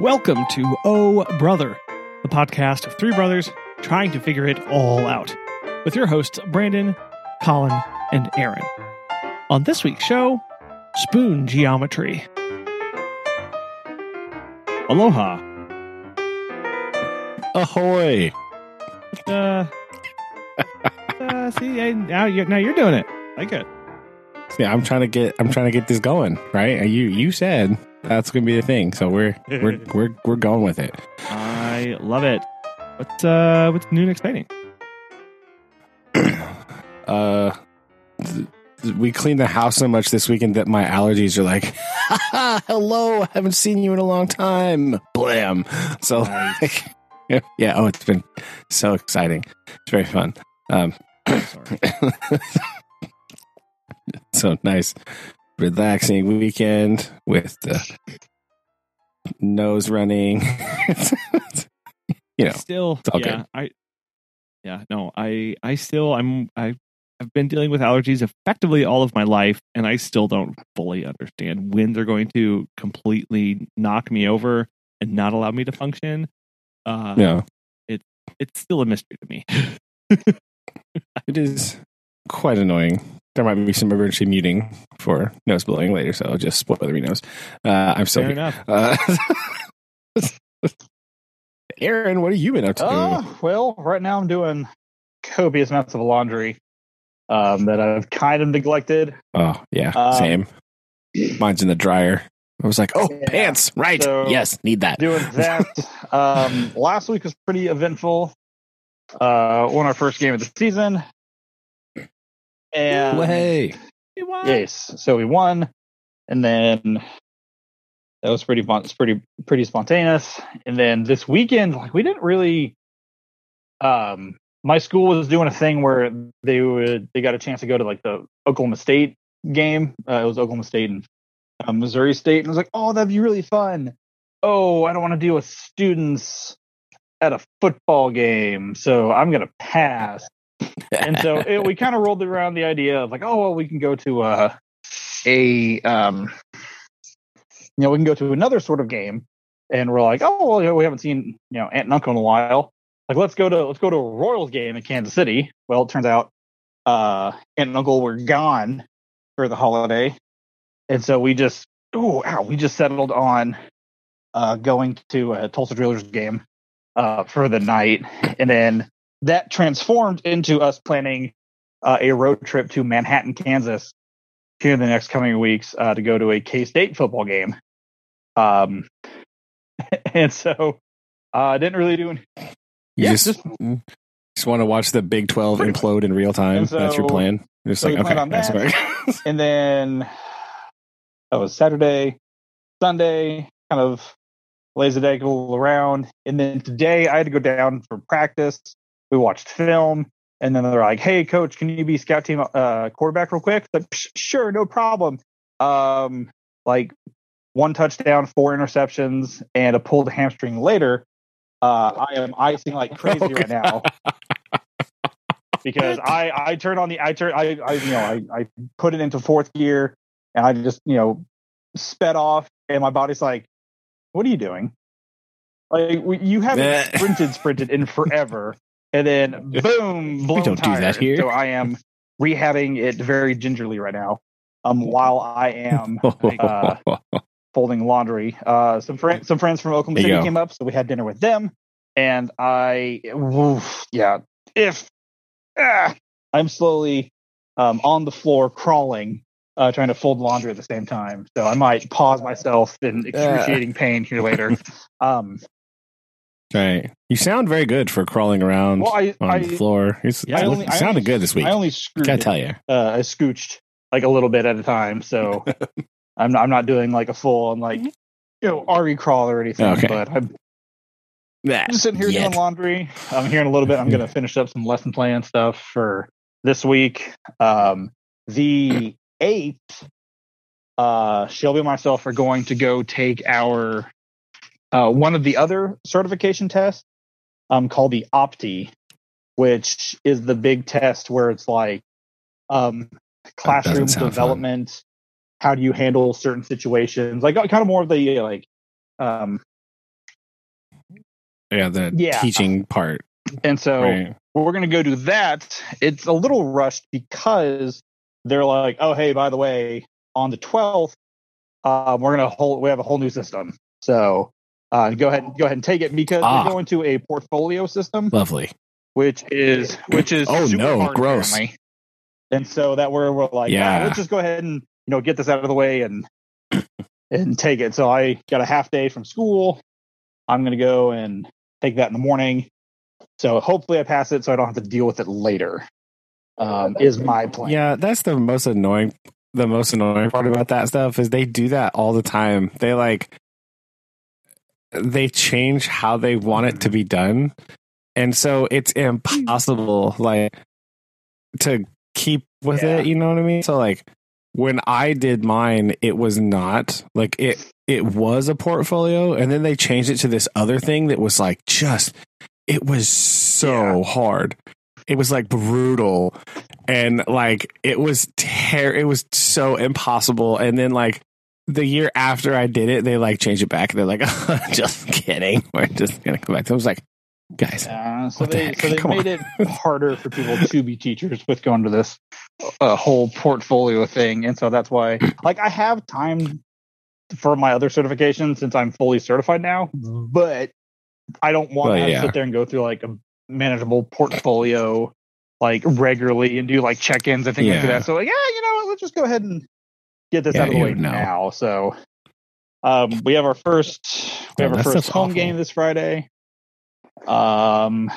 Welcome to Oh Brother, the podcast of three brothers trying to figure it all out, with your hosts Brandon, Colin, and Aaron. On this week's show, spoon geometry. Aloha. Ahoy! Uh, uh, see, I, now you're now you're doing it. I like it. Yeah, I'm trying to get I'm trying to get this going, right? You you said that's gonna be the thing, so we're we're we're we're going with it. I love it. What's uh what's new and exciting? Uh, th- we cleaned the house so much this weekend that my allergies are like, hello, I haven't seen you in a long time. Blam. So like, yeah, oh, it's been so exciting. It's very fun. Um, so nice, relaxing weekend with the nose running. you know, still yeah good. i yeah no i i still i'm i i've been dealing with allergies effectively all of my life and i still don't fully understand when they're going to completely knock me over and not allow me to function uh yeah, it's still a mystery to me it is quite annoying. There might be some emergency muting for nose blowing later, so I'll just spoilery nose. Uh, I'm still fair here. Uh, Aaron, what have you been up to? Oh, well, right now I'm doing copious amounts of laundry um, that I've kind of neglected. oh, yeah, Um, same. Mine's in the dryer. I was like, oh, Yeah. pants, right? So- yes, need that. Doing that. um, last week was pretty eventful. Uh, won our first game of the season. And Way. Hey, what? yes, so we won, and then that was pretty fun. It's pretty pretty spontaneous. And then this weekend, like we didn't really. Um, my school was doing a thing where they would they got a chance to go to like the Oklahoma State game. Uh, it was Oklahoma State and uh, Missouri State, and I was like, oh, that'd be really fun. Oh, I don't want to deal with students at a football game, so I'm gonna pass and so it, we kind of rolled around the idea of like, oh well, we can go to uh, a um, you know, we can go to another sort of game, and we're like, oh well, we haven't seen you know Aunt and Uncle in a while. Like let's go to let's go to a Royals game in Kansas City. Well, it turns out uh, Aunt and Uncle were gone for the holiday, and so we just oh ow, we just settled on uh, going to a Tulsa Drillers game uh, for the night, and then that transformed into us planning uh, a road trip to Manhattan, Kansas, here in the next coming weeks uh, to go to a K State football game. Um, and so I uh, didn't really do any. Yeah, just, just- just want to watch the Big 12 implode in real time. And That's your plan. You're just so like, okay, on that. fair. And then that was Saturday, Sunday, kind of lazy day, go around. And then today I had to go down for practice. We watched film. And then they're like, "Hey, coach, can you be scout team uh, quarterback real quick?" Like, sure, no problem. Um, like one touchdown, four interceptions, and a pulled hamstring later. Uh, I am icing like crazy Okay. right now because I I turn on the I turn I I you know I I put it into fourth gear and I just you know sped off and my body's like, "What are you doing?" Like you haven't sprinted sprinted in forever, and then boom, blown don't do that here. So I am rehabbing it very gingerly right now. Um, while I am uh, folding laundry. Uh, some friends, some friends from Oklahoma City came up, so we had dinner with them. And I, woof, yeah, if ah, I'm slowly um, on the floor crawling, uh, trying to fold laundry at the same time. So I might pause myself in excruciating pain here later. Um, right. You sound very good for crawling around well, I, on I, the floor. It's, Yeah, it's I only, you I sounded only- good this week. I only screwed Gotta it. tell you. uh, I scooched like a little bit at a time. So I'm not, I'm not doing like a full on like you know RE crawl or anything. Okay. But I'm Nah, just sitting here yet. doing laundry. I'm here in a little bit. I'm going to finish up some lesson plan stuff for this week. Um, the eighth, uh, Shelby and myself are going to go take our uh, one of the other certification tests, um, called the OPTE, which is the big test where it's like um, classroom sound fun. development. How do you handle certain situations? Like kind of more of the like um, yeah, the Yeah. teaching part. And so Right. we're going to go do that. It's a little rushed because they're like, oh, hey, by the way, on the 12th, um, we're going to hold, we have a whole new system. So uh, go ahead, and go ahead and take it because Ah. we're going to a portfolio system, Lovely. which is, which is, Oh, super no, gross. apparently. And so that we're, we're like, yeah, let's just go ahead and, you know, get this out of the way and, and take it. So I got a half day from school. I'm going to go and take that in the morning. So hopefully I pass it so I don't have to deal with it later. Um, is my plan. Yeah, that's the most annoying. The most annoying part about that stuff is they do that all the time. They like they change how they want it to be done, and so it's impossible like to keep with Yeah. it. You know what I mean? So like when I did mine, it was not like it. It was a portfolio, and then they changed it to this other thing that was like just. It was so hard. It was like brutal and like it was ter- it was so impossible and then like the year after i did it they like changed it back and they're like just kidding we're just gonna come back to it. i was like guys Uh, so the they heck? so they Come made it harder for people to be teachers with going to this uh, whole portfolio thing, and so that's why like I have time for my other certification since I'm fully certified now, but I don't want Well, to yeah. sit there and go through like a manageable portfolio like regularly and do like check-ins and things like that. So like, yeah, you know, what, let's just go ahead and get this Yeah, out of the way know. now. So um, we have our first we Oh, have our first home awful. game this Friday. Um,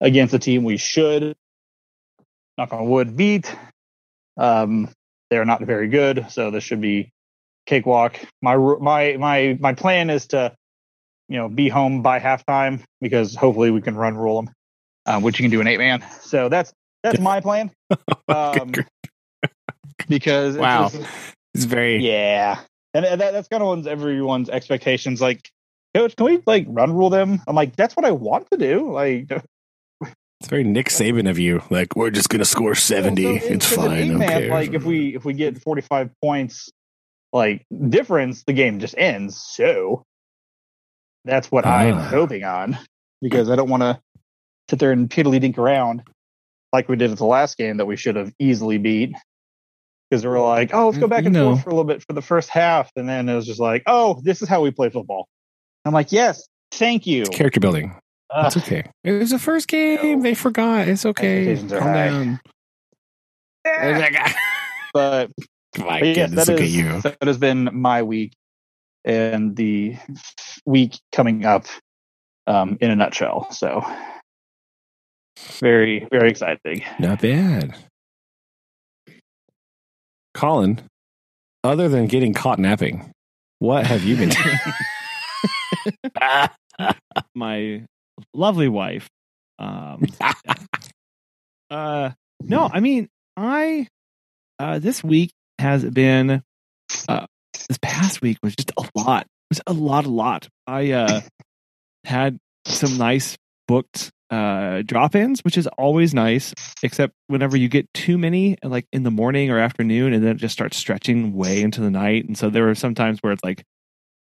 against a team we should, knock on wood, beat. Um, they're not very good, so this should be cakewalk. My my my my plan is to, you know, be home by halftime because hopefully we can run rule them, uh, which you can do an eight man. So that's that's my plan. Um, because it's Wow. just- it's very yeah, and that, that's kind of one's everyone's expectations. Like, coach, can we like run rule them? I'm like, that's what I want to do. Like, it's very nick saban of you like we're just gonna score 70 So, it's so an fine eight-man, Like, if we if we get 45 points, like difference, the game just ends. So that's what I'm Ah. hoping on because I don't want to sit there and piddly dink around like we did at the last game that we should have easily beat. Because we were like, oh, let's go back You and know. forth for a little bit for the first half, and then it was just like, oh, this is how we play football. I'm like, yes, thank you. It's character building Ugh. it's okay it was the first game No. they forgot it's okay Expectations are calm high. down but my But goodness that look at you that has been my week and the week coming up um, in a nutshell. So very, very exciting. Not bad. Colin, other than getting caught napping, what have you been doing? my lovely wife. Um, uh, no, I mean, I uh, this week has been uh, this past week was just a lot. It was a lot, a lot. I uh, had some nice booked uh, drop-ins, which is always nice. Except whenever you get too many, like in the morning or afternoon, and then it just starts stretching way into the night. And so there were some times where it's like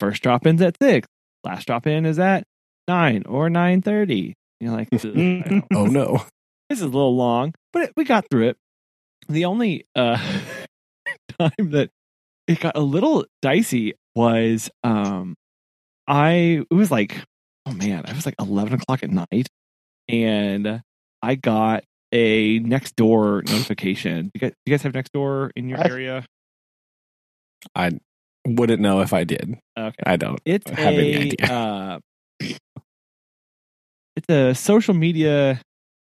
first drop-ins at six, last drop-in is at nine or nine thirty. You're like, I oh no. this is a little long, but it, we got through it. The only uh, time that it got a little dicey was um, I it was like oh man, it was like eleven o'clock at night, and I got a Nextdoor notification. You guys, you guys have Nextdoor in your I- area? I wouldn't know if I did. Okay. I don't. It's have any a idea. uh, it's a social media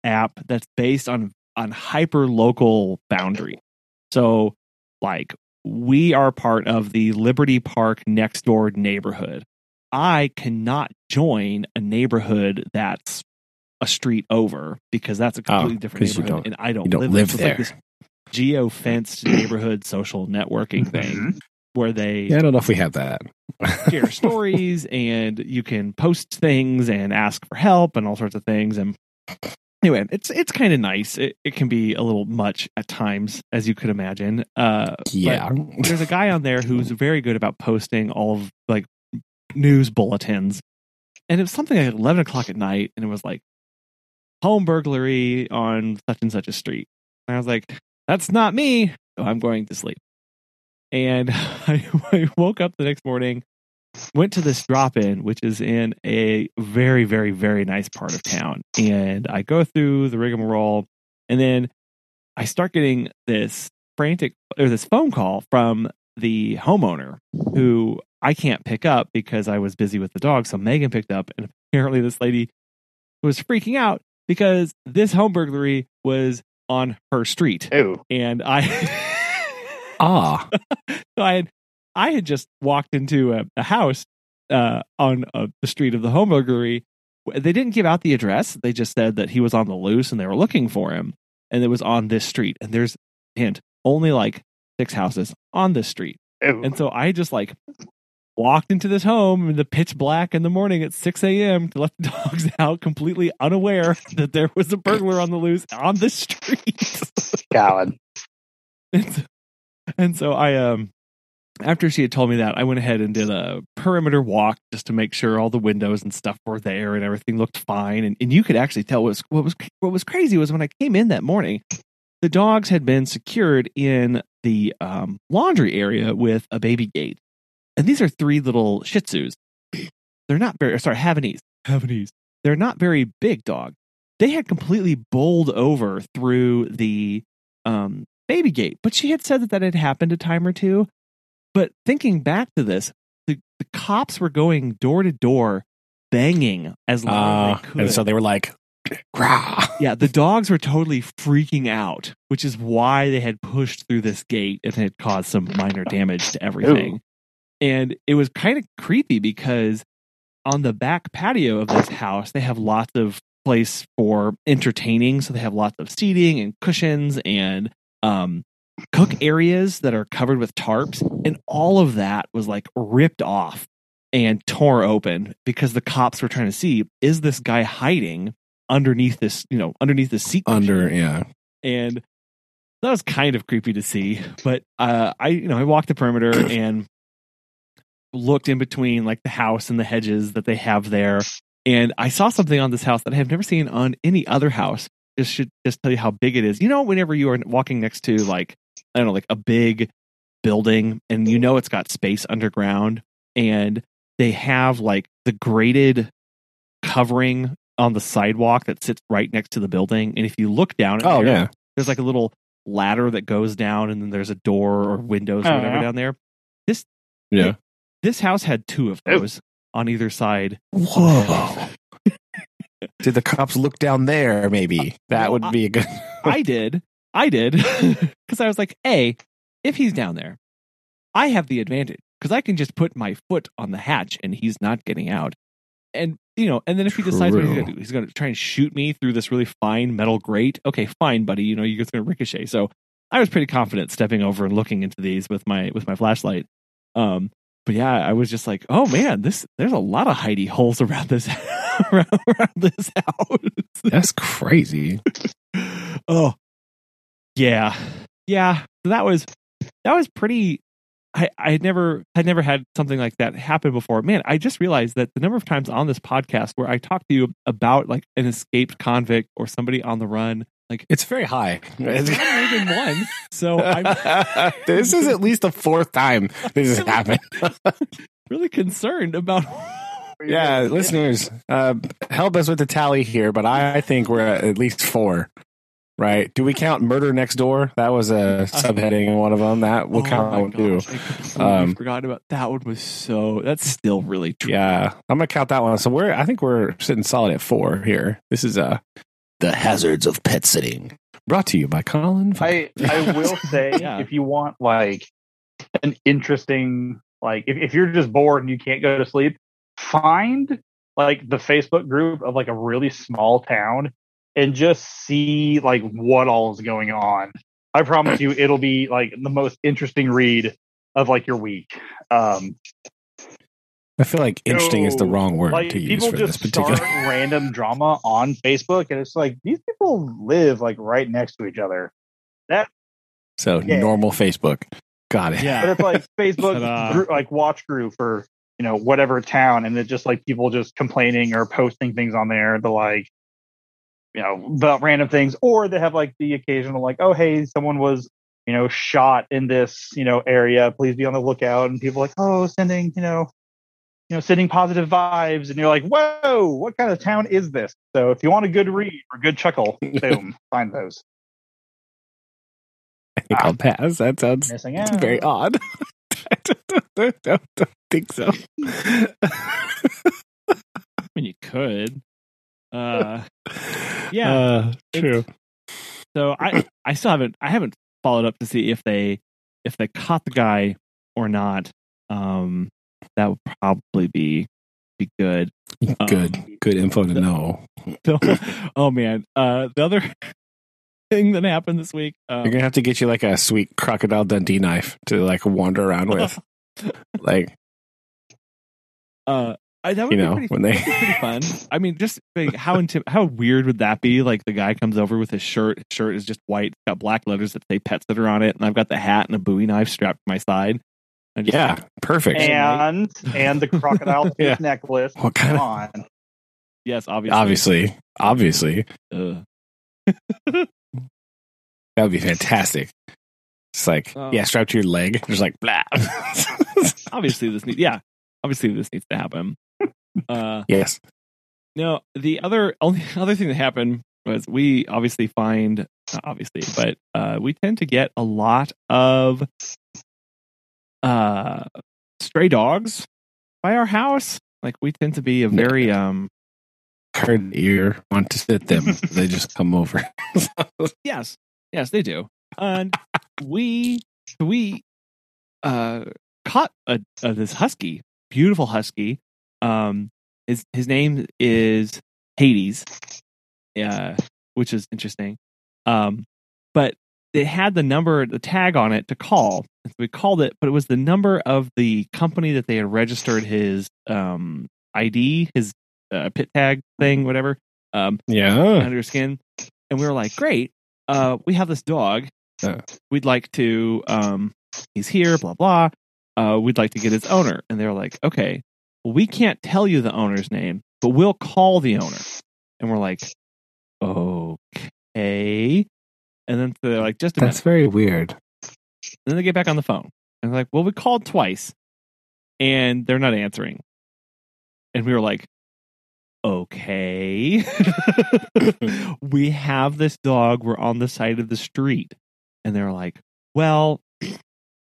app that's based on on hyper local boundary. So, like, we are part of the Liberty Park Nextdoor neighborhood. I cannot join a neighborhood that's a street over because that's a completely different 'cause you neighborhood, and I don't, don't live, live there. Like this geo fenced neighborhood social networking thing Mhm. where they Yeah, I don't know if we have that. share stories and you can post things and ask for help and all sorts of things and anyway it's it's kind of nice it, it can be a little much at times as you could imagine uh yeah. there's a guy on there who's very good about posting all of like news bulletins and it was something like eleven o'clock at night, and it was like home burglary on such and such a street. And I was like, that's not me. So I'm going to sleep. And I, I woke up the next morning, went to this drop in, which is in a very, very, very nice part of town. And I go through the rigmarole, and then I start getting this frantic or this phone call from the homeowner who I can't pick up because I was busy with the dog. So Megan picked up, and apparently this lady was freaking out because this home burglary was on her street. Ew. And I Ah, so I had I had just walked into a, a house uh, on uh, the street of the home burglary. They didn't give out the address. They just said that he was on the loose and they were looking for him, and it was on this street. And there's hint only like six houses on this street. Ew. And so I just like walked into this home in the pitch black in the morning at 6 a.m. to let the dogs out, completely unaware that there was a burglar on the loose on the street. God. and, so, and so I um after she had told me that, I went ahead and did a perimeter walk just to make sure all the windows and stuff were there and everything looked fine. And, and you could actually tell what was what was what was crazy was when I came in that morning, the dogs had been secured in the um, laundry area with a baby gate. And these are three little Shih Tzus. They're not very sorry Havanese. Havanese. They're not very big dog. They had completely bowled over through the um, baby gate, but she had said that that had happened a time or two. But thinking back to this, the, the cops were going door to door, banging as loud uh, as they could. and so they were like, "Rah." yeah, the dogs were totally freaking out, which is why they had pushed through this gate and had caused some minor damage to everything. And it was kind of creepy because on the back patio of this house, they have lots of place for entertaining. So they have lots of seating and cushions and um, cook areas that are covered with tarps. And all of that was like ripped off and tore open because the cops were trying to see is this guy hiding underneath this, you know, underneath the seat cushion? under, yeah. and that was kind of creepy to see. But uh, I, you know, I walked the perimeter and looked in between like the house and the hedges that they have there, and I saw something on this house that I have never seen on any other house. This should just tell you how big it is. You know, whenever you are walking next to like I don't know, like a big building, and you know it's got space underground, and they have like the graded covering on the sidewalk that sits right next to the building, and if you look down, at Oh, there, yeah. there's like a little ladder that goes down and then there's a door or windows or Oh, whatever yeah. down there. This yeah. This house had two of Ew. those on either side. Whoa. Did the cops look down there? Maybe that would be a good. I did. I did. Because I was like, A, if he's down there, I have the advantage because I can just put my foot on the hatch and he's not getting out. And, you know, and then if he decides what he's going to do, he's going to try and shoot me through this really fine metal grate. Okay, fine, buddy. You know, you're just going to ricochet. So I was pretty confident stepping over and looking into these with my with my flashlight. Um, but yeah, I was just like, oh man, this there's a lot of hidey holes around this around, around this house. That's crazy. oh yeah yeah so that was that was pretty i i had never had never had something like that happen before man i just realized that the number of times on this podcast where i talk to you about like an escaped convict or somebody on the run like It's very high. it's not more than one so i'm this is at least the fourth time this has happened. really concerned about yeah, listeners, uh, help us with the tally here, but I, I think we're at at least four. Right? Do we count murder next door? That was a subheading in one of them. That we'll Oh count that one too. I completely Um, forgot about that one was so that's still really true Yeah, I'm gonna count that one. So we're I think we're sitting solid at four here. This is uh the hazards of pet sitting, brought to you by Colin. I I will say Yeah. if you want like an interesting like if, if you're just bored and you can't go to sleep, find like the Facebook group of like a really small town and just see like what all is going on. I promise you it'll be like the most interesting read of like your week. Um I feel like interesting is the wrong word word like to use people for just this particular. start random drama on Facebook and it's like these people live like right next to each other. That So Yeah. normal Facebook. Got it. yeah But it's like Facebook Ta-da. group, like watch group for you know whatever town, and it's just like people just complaining or posting things on there The like you know about random things, or they have like the occasional like oh hey someone was you know shot in this you know area, please be on the lookout, and people like oh sending you know you know, sending positive vibes, and you're like, whoa, what kind of town is this? So if you want a good read or good chuckle, boom, find those. I think Ah. I'll pass. That sounds Missing out. very odd. I don't, don't, don't, don't think so. I mean, you could. Uh, Yeah. Uh, true. so I I still haven't I haven't followed up to see if they if they caught the guy or not. Um, that would probably be be good. Um, Good, good info to know. So, oh man, uh, the other thing that happened this week. Um, You're gonna have to get you like a sweet crocodile Dundee knife to like wander around with. like uh, I, that would You be know, pretty, when they- pretty fun. I mean, just like, how intim- how weird would that be? Like the guy comes over with his shirt. His shirt is just white. It's got black letters that say pet sitter on it, and I've got the hat and a Bowie knife strapped to my side. And just- yeah, perfect. And and the crocodile tooth Yeah. necklace. what kind Come of on. yes, obviously, obviously, obviously Ugh. that would be fantastic. It's like yeah, strapped to your leg, just like blah. obviously this needs yeah obviously this needs to happen uh yes, no the other only other thing that happened was we obviously find not obviously but uh we tend to get a lot of uh stray dogs by our house? Like we tend to be a very um heard you want to sit them. they just come over. yes. Yes they do. And we we uh caught a, a this husky beautiful husky. Um his his name is hades. Uh which is interesting. Um but it had the number the tag on it to call so we called it but it was the number of the company that they had registered his um id his uh, pit tag thing whatever um yeah, under his skin. And we were like, great, uh, we have this dog. Uh. We'd like to, um, he's here, blah, blah. Uh, we'd like to get his owner. And they're like, okay, well, we can't tell you the owner's name, but we'll call the owner. And we're like, okay. And then they're like, just a minute. that's very weird. And then they get back on the phone. And they're like, well, we called twice and they're not answering. And we were like, okay. we have this dog. We're on the side of the street. And they're like, well,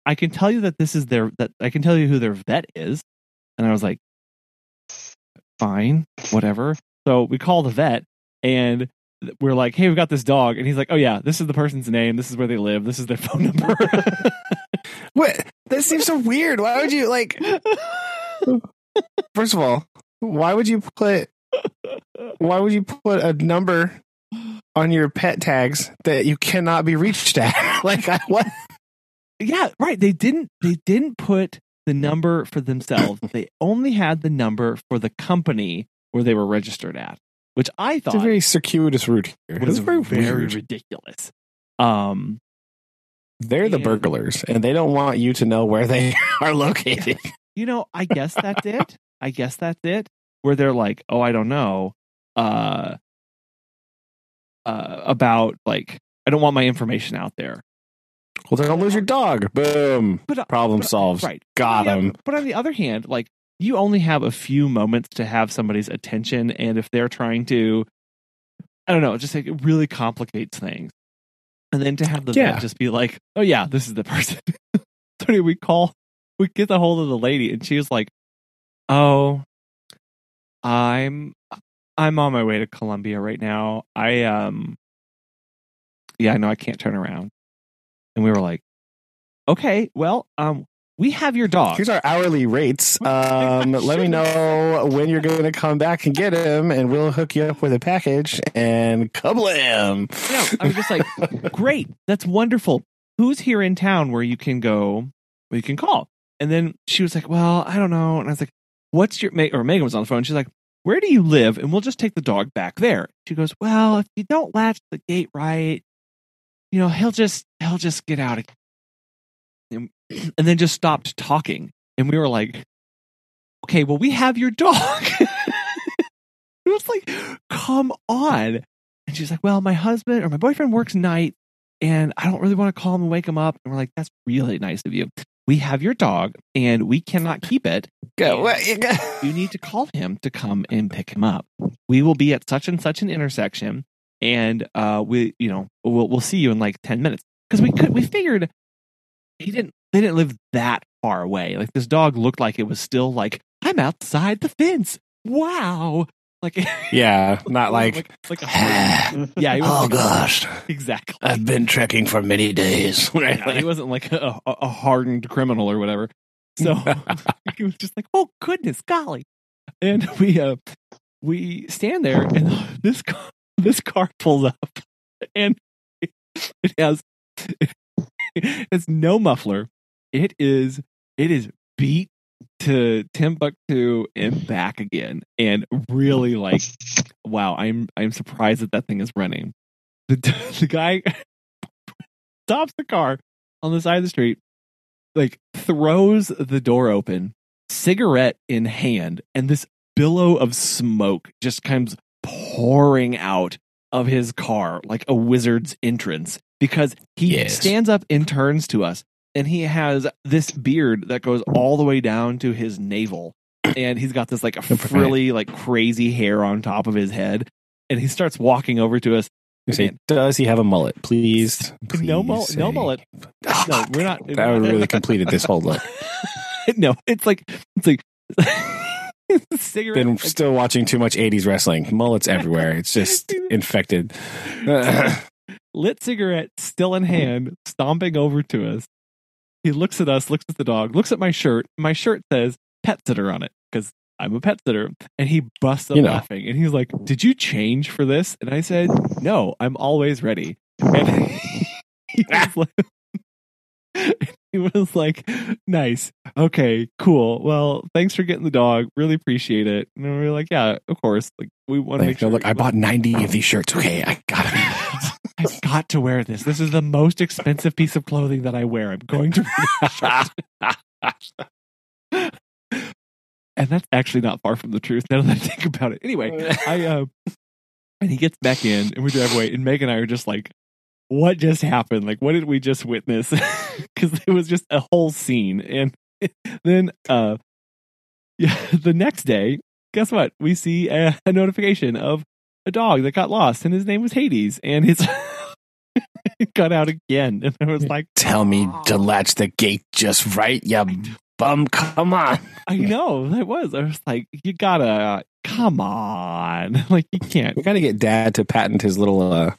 I can tell you that this is their, that I can tell you who their vet is. And I was like, fine, whatever. So we call the vet and we're like, hey, we've got this dog. And he's like, oh, yeah, this is the person's name. This is where they live. This is their phone number. What? That seems so weird. Why would you like? First of all, why would you put? Why would you put a number on your pet tags that you cannot be reached at? like, I, what? yeah, right. They didn't they didn't put the number for themselves. they only had the number for the company where they were registered at, which I thought It's a very circuitous route here. was It's very, very ridiculous. Um They're the burglars, and they don't want you to know where they are located. you know, I guess that's it. I guess that's it. Where they're like, "Oh, I don't know." Uh uh about like I don't want my information out there. well, don't lose your dog. Boom. But uh, Problem but- solved. Right. Got Yeah, him. But on the other hand, like you only have a few moments to have somebody's attention, and if they're trying to, I don't know, just like it really complicates things. And then to have the Yeah. just be like, "Oh yeah, this is the person." so we call, we get the hold of the lady, and she was like, "Oh, I'm I'm on my way to Columbia right now. I um, yeah, I know I can't turn around." And we were like, "Okay, well, um, we have your dog." Here's our hourly rates. Um, let me know when you're going to come back and get him, and we'll hook you up with a package and kablam. No, I was just like, great, that's wonderful. Who's here in town where you can go, where you can call? And then she was like, well, I don't know. And I was like, what's your, or Megan was on the phone. She's like, where do you live? And we'll just take the dog back there. She goes, well, if you don't latch the gate right, you know, he'll just, he'll just get out. And, and then just stopped talking. And we were like, okay, well, we have your dog. it was like, come on. And she's like, well, my husband or my boyfriend works night and I don't really want to call him and wake him up. And we're like, that's really nice of you. We have your dog and we cannot keep it. Go, you need to call him to come and pick him up. We will be at such and such an intersection and uh we you know we'll we'll see you in like 10 minutes because we could we figured he didn't they didn't live that far away. Like this dog looked like it was still like i'm outside the fence. Wow. Like Yeah, not like, like, like a yeah he was oh like- gosh, exactly. I've been trekking for many days. Yeah, he wasn't like a, a a hardened criminal or whatever. So he was just like oh goodness golly. And we uh we stand there and this car, this car pulls up and it has it has no muffler it is it is beat to Timbuktu and back again and really like wow i'm i'm surprised that that thing is running the, the guy stops the car on the side of the street like throws the door open cigarette in hand and this billow of smoke just comes pouring out of his car like a wizard's entrance because he Yes. stands up and turns to us and he has this beard that goes all the way down to his navel and he's got this like a frilly like crazy hair on top of his head and he starts walking over to us You say, does he have a mullet? Please, please no, mul- say- no mullet no we're not That would really completed this whole look. no it's like it's like cigarette Been still watching too much '80s wrestling. Mullets everywhere. It's just infected. lit cigarette still in hand, stomping over to us. He looks at us, looks at the dog, looks at my shirt. My shirt says pet sitter on it because I'm a pet sitter. And he busts up You know. laughing and he's like, Did you change for this? And I said, No, I'm always ready. And he was like, he was like, Nice. Okay, cool. Well, thanks for getting the dog. Really appreciate it. And we were like, Yeah, of course. Like, we want to make sure. look, I bought 90 of these shirts. Okay, I gotta. I've got to wear this. This is the most expensive piece of clothing that I wear. I'm going to wear this and that's actually not far from the truth now that I think about it. Anyway, I uh and he gets back in and we drive away and Meg and I are just like, what just happened? Like what did we just witness? Because it was just a whole scene. And then uh yeah, the next day, guess what? We see a, a notification of a dog that got lost and his name was Hades and his it got out again. And I was like, Tell me to latch the gate just right, you bum. Come on. I know that was. I was like, you gotta come on. Like you can't We gotta get Dad to patent his little uh,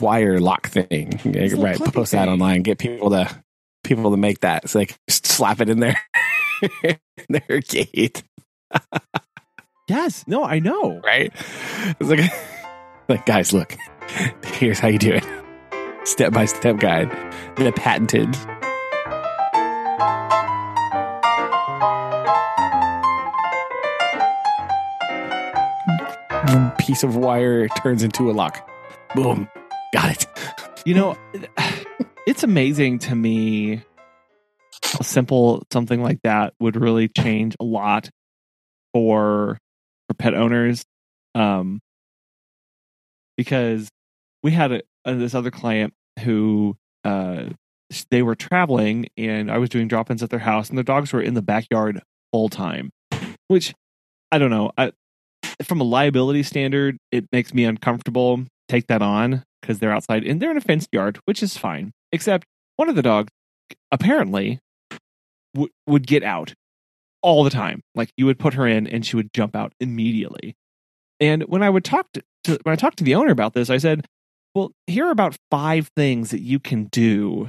wire lock thing. Yeah, right, clippy post that thing. online. Get people to people to make that. So they can slap it in there. in their gate. Yes. No, I know. right? It's like, like guys, look, here's how you do it. Step by step guide. The patented. Piece of wire turns into a lock. Boom. Got it. You know, it's amazing to me how simple something like that would really change a lot for for pet owners. Um, because we had a, a, this other client who uh, they were traveling, and I was doing drop-ins at their house, and their dogs were in the backyard full time. Which I don't know. I, from a liability standard, it makes me uncomfortable. Take that on because they're outside and they're in a fenced yard, which is fine. Except one of the dogs apparently w- would get out all the time. Like you would put her in and she would jump out immediately. And when I would talk to, to when I talked to the owner about this, I said, "Well, here are about five things that you can do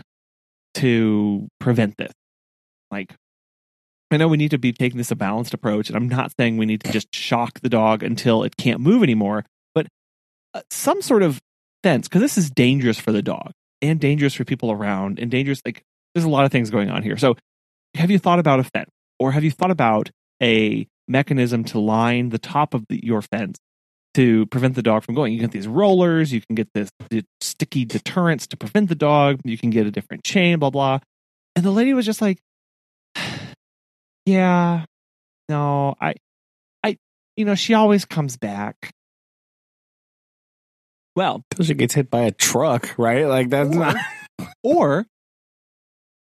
to prevent this. Like, I know we need to be taking this a balanced approach, and I'm not saying we need to just shock the dog until it can't move anymore, but uh, some sort of fence because this is dangerous for the dog and dangerous for people around and dangerous. Like, there's a lot of things going on here. So, have you thought about a fence, or have you thought about a mechanism to line the top of the, your fence to prevent the dog from going? You get these rollers, you can get this the sticky deterrents to prevent the dog. You can get a different chain, blah blah. And the lady was just like, "Yeah, no, I, I, you know, she always comes back. Well, Till she gets hit by a truck, right? Like that's Or- not. or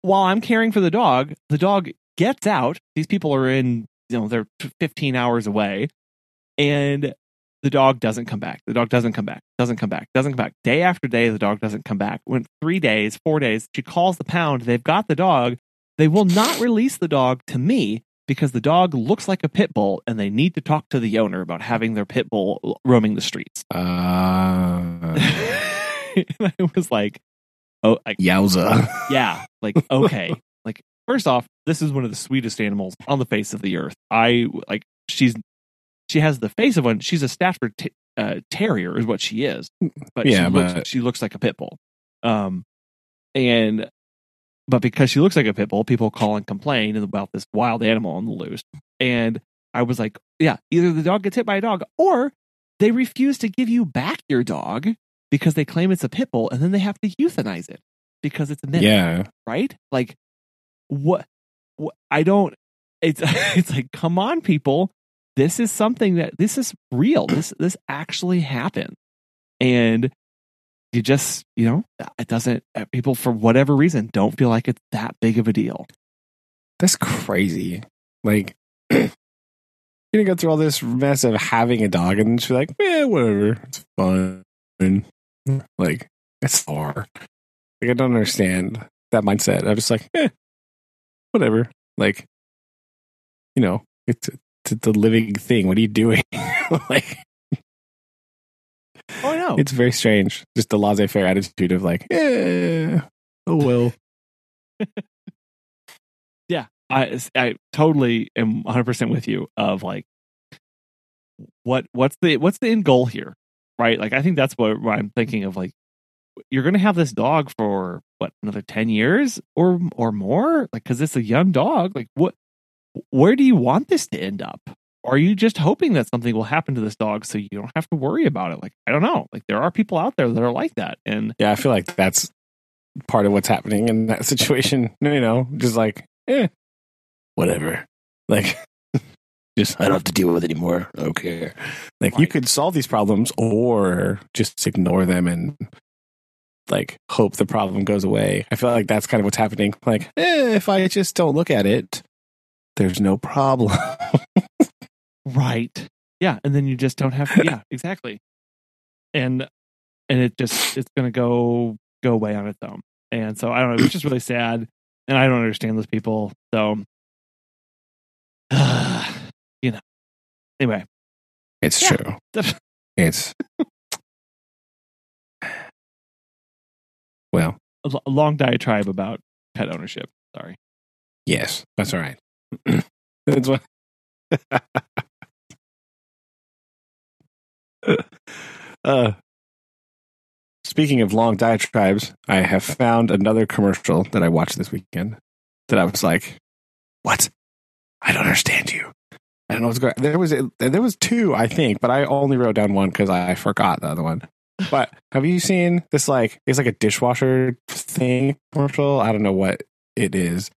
while I'm caring for the dog, the dog gets out. These people are in, you know, they're 15 hours away, and the dog doesn't come back. The dog doesn't come back. Doesn't come back. Doesn't come back. Day after day, the dog doesn't come back. Went three days, four days. She calls the pound. They've got the dog. They will not release the dog to me because the dog looks like a pit bull, and they need to talk to the owner about having their pit bull roaming the streets. Uh, I was like, oh, I, yowza. yeah like okay first off this is one of the sweetest animals on the face of the earth i like she's she has the face of one she's a stafford t- uh, terrier is what she is but Yeah, she looks, she looks like a pit bull um and but because she looks like a pit bull people call and complain about this wild animal on the loose and i was like yeah either the dog gets hit by a dog or they refuse to give you back your dog because they claim it's a pit bull and then they have to euthanize it because it's a mix Yeah. right? Like what, what I don't it's it's like come on people, this is something that this is real. This this actually happened. And you just, you know, it doesn't uh, people for whatever reason don't feel like it's that big of a deal. That's crazy. Like, you're gonna go through all this mess of having a dog, and she's like, "Yeah, whatever, it's fine." Like, it's far. Like, I don't understand that mindset. I'm just like, eh, whatever. Like, you know, it's it's a living thing. What are you doing? like, Oh no. it's very strange. Just the laissez-faire attitude of like, eh, oh well. Yeah, I I totally am 100% with you of like what what's the what's the end goal here? Right? Like I think that's what, what I'm thinking of like you're going to have this dog for what another 10 years or or more like cuz it's a young dog like what where do you want this to end up? Are you just hoping that something will happen to this dog so you don't have to worry about it? Like I don't know. Like there are people out there that are like that and Yeah, I feel like that's part of what's happening in that situation. You know, just like, eh, whatever. Like, just I don't have to deal with it anymore. I don't care. Like, you could solve these problems or just ignore them and like hope the problem goes away. I feel like that's kind of what's happening. Like, eh, if I just don't look at it, there's no problem. Right. Yeah, and then you just don't have to, yeah, exactly. And and it just it's going to go go away on its own. And so I don't know, it's just really sad and I don't understand those people. So you know. Anyway, it's Yeah. true. It's well, a long diatribe about pet ownership. Sorry. Yes, that's all right. that's what. uh, speaking of long diatribes, I have found another commercial that I watched this weekend that I was like, "What? I don't understand you. I don't know what's going." On. There was there was two, I think, but I only wrote down one because I forgot the other one. But have you seen this? Like, it's like a dishwasher thing commercial. I don't know what it is,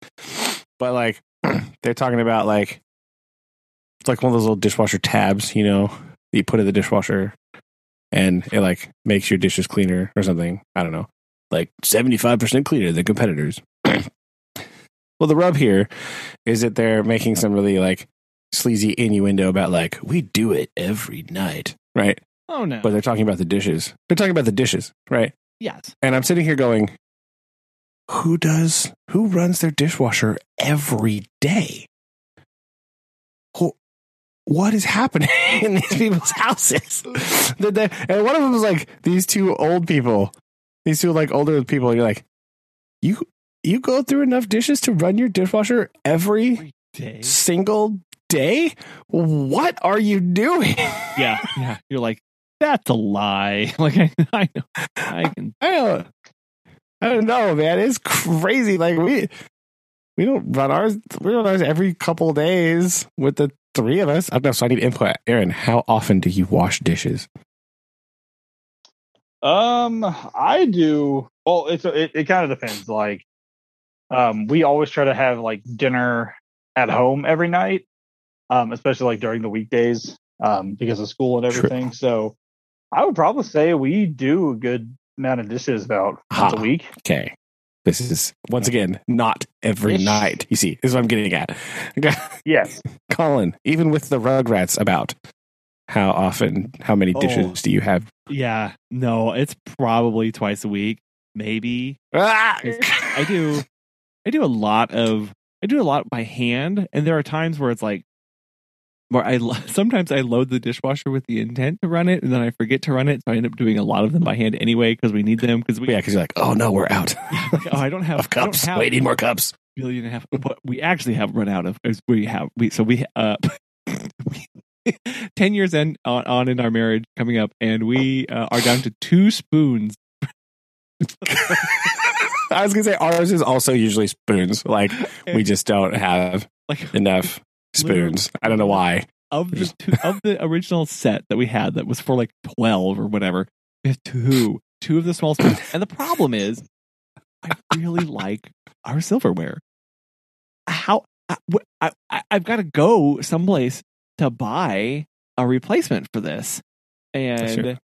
but like they're talking about like it's like one of those little dishwasher tabs, you know, that you put in the dishwasher, and it like makes your dishes cleaner or something. I don't know, like seventy five percent cleaner than competitors. well, the rub here is that they're making some really like sleazy innuendo about like we do it every night, right? Oh no. But they're talking about the dishes. They're talking about the dishes, right? yes. And I'm sitting here going, who does, who runs their dishwasher every day? Who, what is happening in these people's houses? And one of them was like, these two old people, these two like older people. And you're like, you, you go through enough dishes to run your dishwasher every Every day. single day? What are you doing? Yeah. Yeah. You're like that's a lie. Like I, I know. I can I don't, I don't know, man. It's crazy. Like we, we don't run ours. We run ours every couple of days with the three of us. I don't know. So I need input. Aaron, how often do you wash dishes? Um, I do. Well, it's it, it kind of depends. Like, um, we always try to have like dinner at home every night. um, especially like during the weekdays um, because of school and True. everything. So I would probably say we do a good amount of dishes about once a week. Okay. This is once again not every Ish. night. You see, this is what I'm getting at. Yes. Colin, even with the Rugrats about, how often, how many Oh. dishes do you have? Yeah, no, it's probably twice a week, maybe. Ah! I do, I do a lot of, I do a lot by hand, and there are times where it's like, where I sometimes I load the dishwasher with the intent to run it, and then I forget to run it, so I end up doing a lot of them by hand anyway because we need them because we. Yeah, because you're like, oh no, we're out oh, I don't have of cups. Have We need more cups. a billion and a half. But we actually have run out of. is We have we so we uh. Ten years in on, on in our marriage coming up, and we uh, are down to two spoons I was gonna say ours is also usually spoons. Like we just don't have like enough spoons. I don't know why. of the two, of the original set that we had that was for like 12 or whatever we have two two of the small spoons and the problem is i really like our silverware how I, I, I- i've got to go someplace to buy a replacement for this and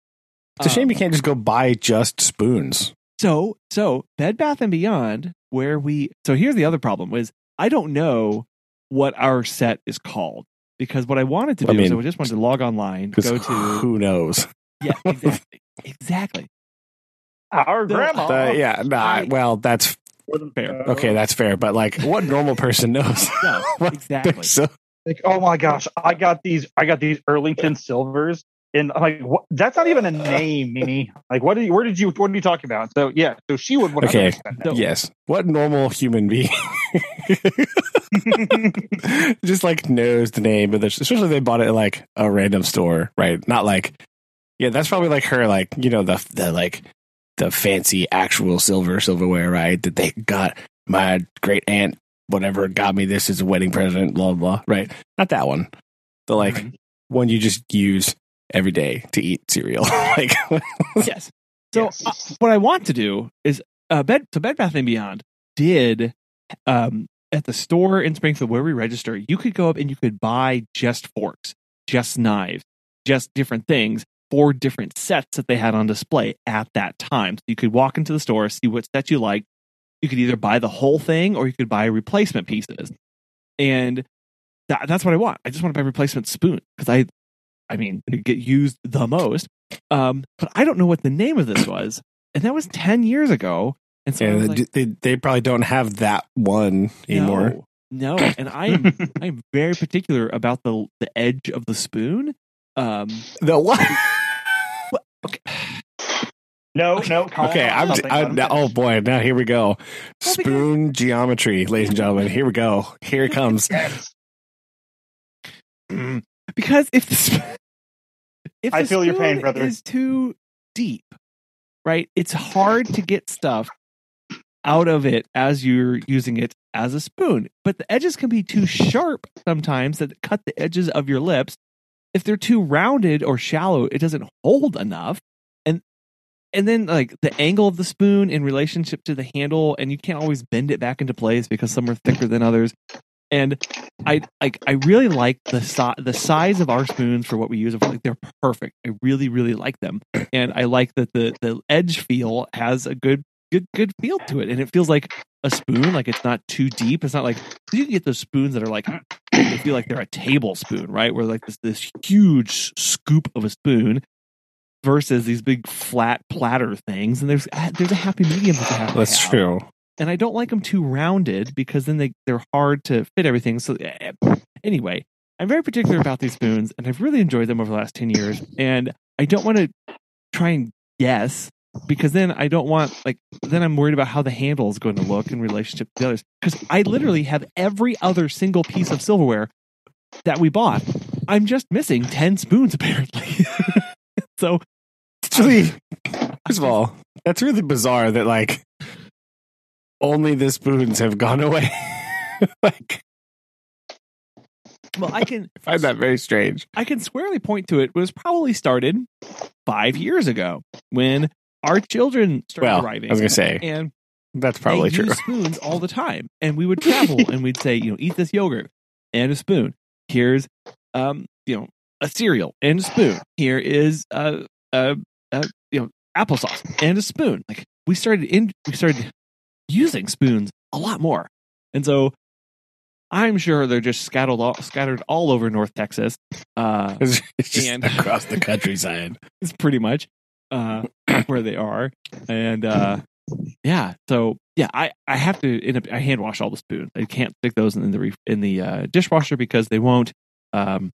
It's a shame um, you can't just go buy just spoons. so so Bed Bath and Beyond, where we so here's the other problem was I don't know what our set is called because what I wanted to do I is I just wanted to log online, go to who knows? yeah exactly exactly Our The- grandma. Uh, yeah, nah, I- well, that's fair. okay. That's fair. But like, what normal person knows? No, exactly. So like, oh my gosh, I got these. I got these Erlington silvers, and I'm like, what? That's not even a name, Mimi. Like, what? Did you, where did you? What are you talking about? So yeah, so she would. 100% Okay. know. yes, what normal human being just like knows the name of this? Especially if they bought it at like a random store, right? Not like, yeah, that's probably like her, like you know the the like the fancy actual silver silverware, right? That they got my great aunt, whatever, got me this as a wedding present, blah blah, right? Not that one. The like Mhm. one you just use every day to eat cereal, like yes. So Yes. uh, what I want to do is uh, bed so Bed Bath and Beyond did um at the store in Springfield where we register, you could go up and you could buy just forks, just knives, just different things for different sets that they had on display at that time. So you could walk into the store, see what set you like. You could either buy the whole thing or you could buy replacement pieces. And that, that's what I want. I just want to buy replacement spoon because I, I mean, get used the most. Um, but I don't know what the name of this was, and that was ten years ago. And so yeah, they, like, they they probably don't have that one anymore. no, no. And I'm I'm very particular about the the edge of the spoon. Um, The what? no, no. Okay, I'm. something, I, let now, oh boy, now here we go. Well, because- Spoon geometry, ladies and gentlemen. Here we go. Here it comes. Yes. because if the sp- if I the feel your pain, spoon brother. is too deep, right? It's hard to get stuff out of it as you're using it as a spoon. But the edges can be too sharp sometimes that cut the edges of your lips. If they're too rounded or shallow, it doesn't hold enough. And and then like the angle of the spoon in relationship to the handle, and you can't always bend it back into place because some are thicker than others. And I like I really like the si- the size of our spoons for what we use. Like they're perfect. I really really like them, and I like that the the edge feel has a good good good feel to it, and it feels like a spoon. Like it's not too deep. It's not like you can get those spoons that are like they feel like they're a tablespoon, right? Where like this this huge scoop of a spoon versus these big flat platter things, and there's there's a happy medium that. That's have true. and I don't like them too rounded because then they they're hard to fit everything. So eh, anyway, I'm very particular about these spoons, and I've really enjoyed them over the last ten years. And I don't want to try and guess because then I don't want like then I'm worried about how the handle is going to look in relationship to the others. Because I literally have every other single piece of silverware that we bought. I'm just missing ten spoons apparently. so really, first of all, that's really bizarre that like only the spoons have gone away. like, well, I can I find that very strange. I can squarely point to it was probably started five years ago when our children started Well, arriving. I was gonna say and that's probably true. spoons all the time. And we would travel and we'd say, you know, eat this yogurt and a spoon. here's um, you know, a cereal and a spoon. Here is a, a, a you know applesauce and a spoon. Like we started in we started using spoons a lot more, and so I'm sure they're just scattered all, scattered all over North Texas. Uh, It's just And- across the countryside. it's pretty much uh, where they are, and uh, yeah. So yeah, I, I have to end up I hand wash all the spoons. I can't stick those in the in the uh, dishwasher because they won't. Um,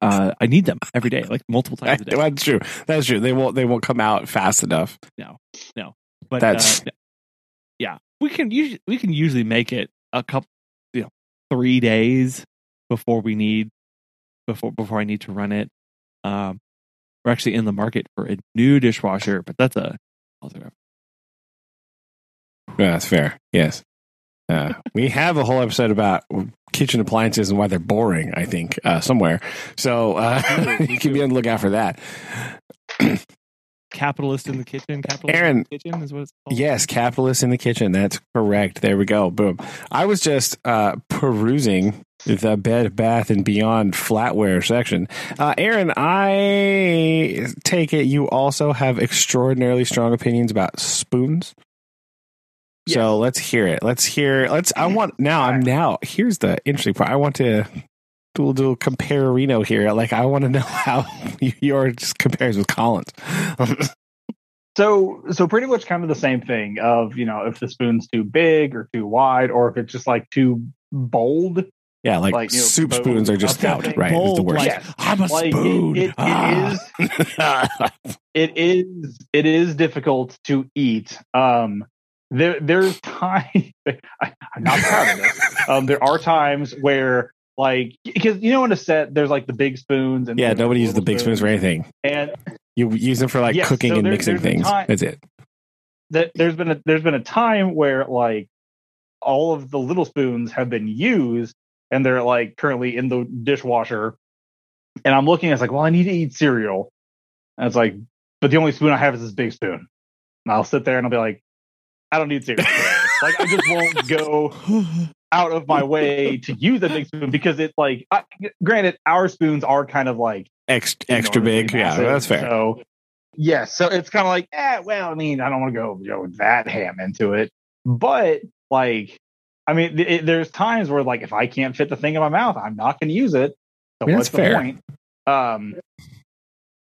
uh, I need them every day, like multiple times a day. That's true. That's true. They won't. They won't come out fast enough. No, no. But That's- uh, yeah, we can usually we can usually make it a couple, you know, three days before we need before before I need to run it. Um, we're actually in the market for a new dishwasher, but that's a Yeah, that's fair. Yes. Uh, we have a whole episode about kitchen appliances and why they're boring. I think uh, somewhere. So uh, you can be on the lookout for that. capitalist in the kitchen. Capitalist Aaron. in the kitchen is what it's called. Yes, capitalist in the kitchen. That's correct. There we go. Boom. I was just uh, perusing the Bed Bath and Beyond flatware section. Uh, Aaron, I take it you also have extraordinarily strong opinions about spoons. So let's hear it. Let's hear. Let's. I want now. I'm now. Here's the interesting part. I want to do a Reno here. Like I want to know how yours compares with Collins. So, so pretty much kind of the same thing of you know if the spoon's too big or too wide, or if it's just like too bold. Yeah, like, Like, you know, soup bold- spoons are just out, right? Is the worst. like- Yes, I'm a Like, spoon. it- it Ah. it is it is difficult to eat. Um, there there's time. I, I'm not proud of this. Um, there are times where like because you know in a set there's like the big spoons and yeah, nobody uses the big spoons for anything. and You use them for like Yes, cooking so and there- mixing things. time- That's it. that there's been a there's been a time where like all of the little spoons have been used and they're like currently in the dishwasher. And i'm looking it's like well i need to eat cereal. And it's like but the only spoon i have is this big spoon. And i'll sit there and i'll be like i don't need cereal. Like i just won't go out of my way to use a big spoon because it's like I, granted our spoons are kind of like Extra, extra big. Yeah, that's fair. So, yeah, so it's kind of like, eh, well, I mean, I don't want to go, go that ham into it, but like, I mean, th- it, there's times where like, if I can't fit the thing in my mouth, I'm not going to use it. So mean, what's that's fair. the point? Um,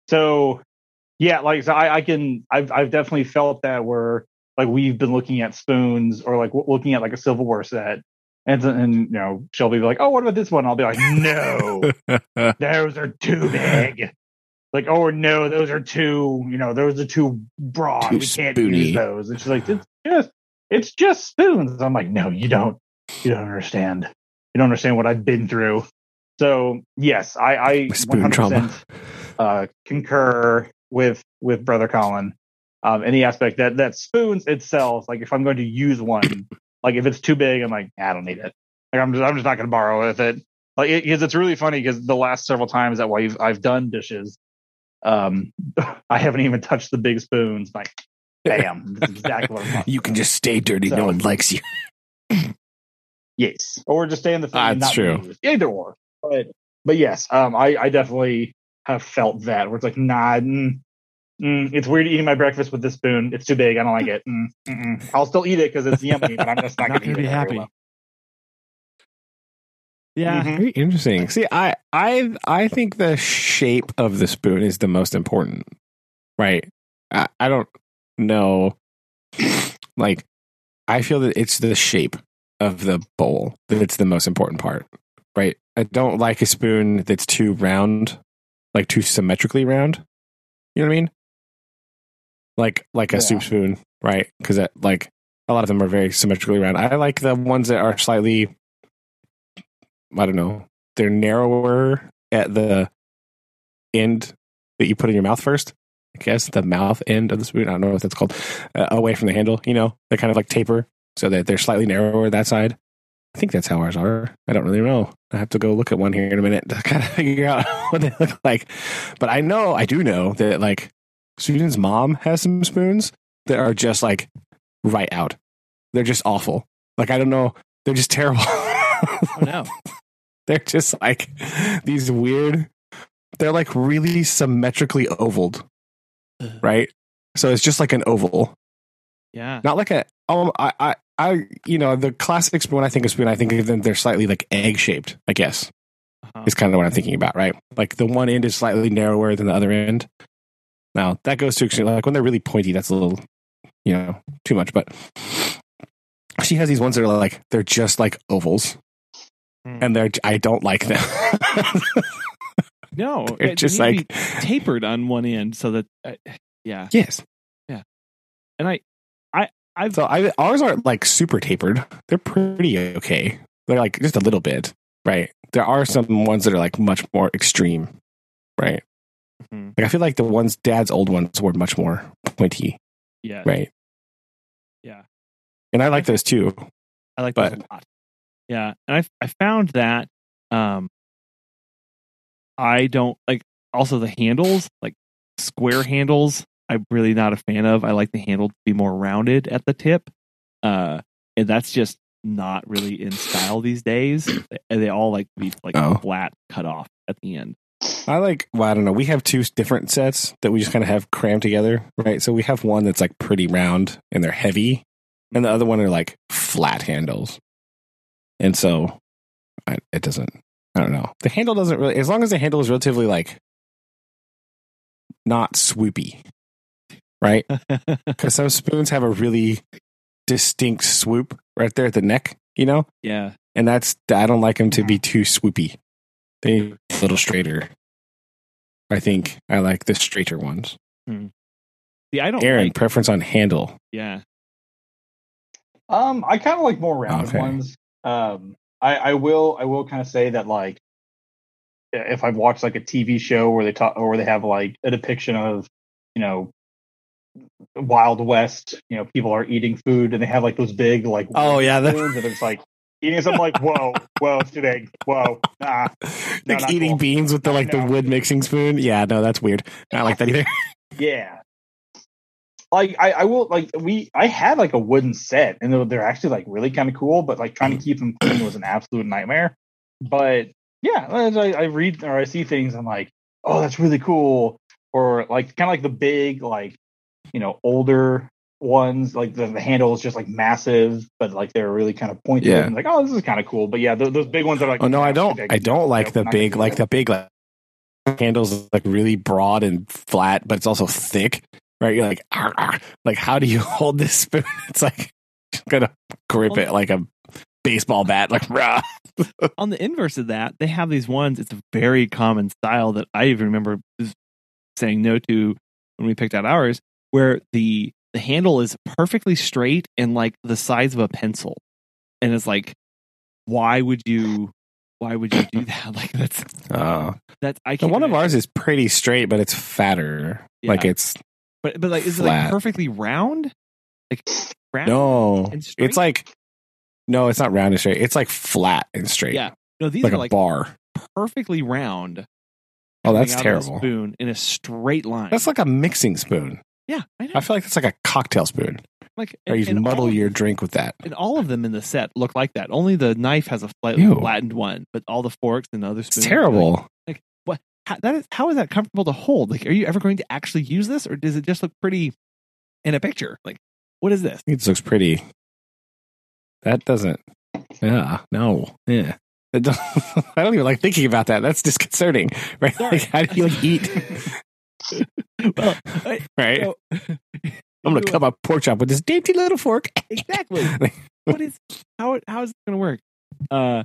so yeah, like, so I, I can, I've, I've definitely felt that where like we've been looking at spoons or like w- looking at like a silverware set. And, and you know, Shelby be like, "Oh, what about this one?" I'll be like, "No, those are too big. Like, oh no, those are too, you know, those are too broad. Too we can't spoony. use those. And she's like, it's just, it's just spoons. I'm like, no, you don't, you don't understand. You don't understand what I've been through. So yes, I, I Spoon 100% trauma. uh, concur with with brother Colin. Um, any aspect that that spoons itself, like if I'm going to use one, like if it's too big, I'm like, I don't need it. Like I'm just, I'm just not going to borrow with it. Like it, because it's really funny because the last several times that I've I've done dishes, um, I haven't even touched the big spoons. Like, bam, exactly what I'm talking you can just stay dirty. So- no one likes you. Yes, or just stay in the. Ah, that's not true. be. Either or, but but yes, um, I I definitely have felt that where it's like, nah, mm, mm, it's weird eating my breakfast with this spoon. It's too big. I don't like it. Mm. I'll still eat it because it's yummy, but I'm just not, Not going gonna be happy. Yeah, Mhm. Very interesting. See, I, I, I think the shape of the spoon is the most important, right? I, I don't know. Like, I feel that it's the shape of the bowl that's the most important part, right? I don't like a spoon that's too round, like too symmetrically round. You know what I mean? Like, like a Yeah. soup spoon, right? Because that like a lot of them are very symmetrically round. I like the ones that are slightly I don't know, they're narrower at the end that you put in your mouth first. I guess the mouth end of the spoon. I don't know what that's called. Uh, away from the handle, you know, they kind of like taper so that they're slightly narrower that side. I think that's how ours are. I don't really know. I have to go look at one here in a minute to kind of figure out what they look like. But I know, I do know that like Susan's mom has some spoons that are just like right out. They're just awful. Like I don't know. They're just terrible. oh no, They're just like these weird. They're like really symmetrically ovaled, right? So it's just like an oval, Yeah. not like a. Oh, I, I, I, you know, the classic spoon. I think of spoon. I think of them. They're slightly like egg shaped. I guess Uh-huh. is kind of what I'm thinking about, right? Like the one end is slightly narrower than the other end. Now that goes to extreme. Like when they're really pointy, that's a little, you know, too much. But she has these ones that are like they're just like ovals, Hmm. and they're I don't like them. No, they're it just like tapered on one end so that, uh, yeah. yes. Yeah. And I, I, I've So I, ours aren't like super tapered. They're pretty okay. They're like just a little bit, right? There are some ones that are like much more extreme, right? Mhm. Like I feel like the ones Dad's old ones were much more pointy, yeah, right? yeah. And I like those too. I like But- those a lot. Yeah, and I I found that um I don't like also the handles like square handles. I'm really not a fan of. I like the handle to be more rounded at the tip, uh, and that's just not really in style these days. They, they all like to be like Oh. flat cut off at the end. I like, well, I don't know. We have two different sets that we just kind of have crammed together, right? So we have one that's like pretty round and they're heavy, and the other one are like flat handles. And so I, it doesn't, I don't know. The handle doesn't really, as long as the handle is relatively like not swoopy, right? Because some spoons have a really distinct swoop right there at the neck, you know? yeah, And that's, I don't like them to be too swoopy. They need a little straighter. I think I like the straighter ones. see, I don't Aaron, like. preference on handle. Yeah, Um, I kind of like more rounded Okay. ones. Um, I, I will I will kind of say that like if I've watched like a TV show where they talk or they have like a depiction of you know Wild West, you know people are eating food and they have like those big like Oh, yeah, spoons and it's like eating something like whoa whoa it's too big whoa nah like eating cool. beans with the like the wood mixing spoon. Yeah, no, that's weird. I like that either. Yeah. Like I, I will like we I had like a wooden set and they're, they're actually like really kind of cool, but like trying to keep them clean was an absolute nightmare. But yeah, as I, I read or I see things, I'm like, oh, that's really cool. Or like kind of like the big like you know older ones, like the, the handle is just like massive, but like they're really kind of pointed. Yeah. And like, oh, this is kind of cool. But yeah, those, those big ones are like, Oh no, I don't. I don't like the big, like the big like handles, like really broad and flat, but it's also thick. Right? You're like, "Arr, arr." like how do you hold this spoon? It's like gonna grip it like a baseball bat, like rah. on the inverse of that, they have these ones. It's a very common style that I even remember saying no to when we picked out ours, where the the handle is perfectly straight and like the size of a pencil, and it's like, why would you? Why would you do that? Like that's Uh, that's I can't one of ours is pretty straight, but it's fatter. Like it's but but like is it like perfectly round? Like round? no, and straight? it's like no, it's not round and straight. It's like flat and straight. Yeah. no. These like are a like bar. perfectly round. Oh, that's out of a terrible. Spoon in a straight line. That's like a mixing spoon. yeah, I know. I feel like that's like a cocktail spoon. like Or you muddle your drink with that. and all of them in the set look like that. Only the knife has a slightly flattened one, but all the forks and the other It's spoons. like- terrible. what? How, that is how is that comfortable to hold? Like, are you ever going to actually use this, or does it just look pretty in a picture? Like, what is this? It looks pretty. That doesn't. Yeah, no. Yeah. I don't even like thinking about that. That's disconcerting, right? Like, how do you like eat? well, I, right? so- I'm gonna cut my pork chop with this dainty little fork. exactly. what is how how is it going to work? Uh,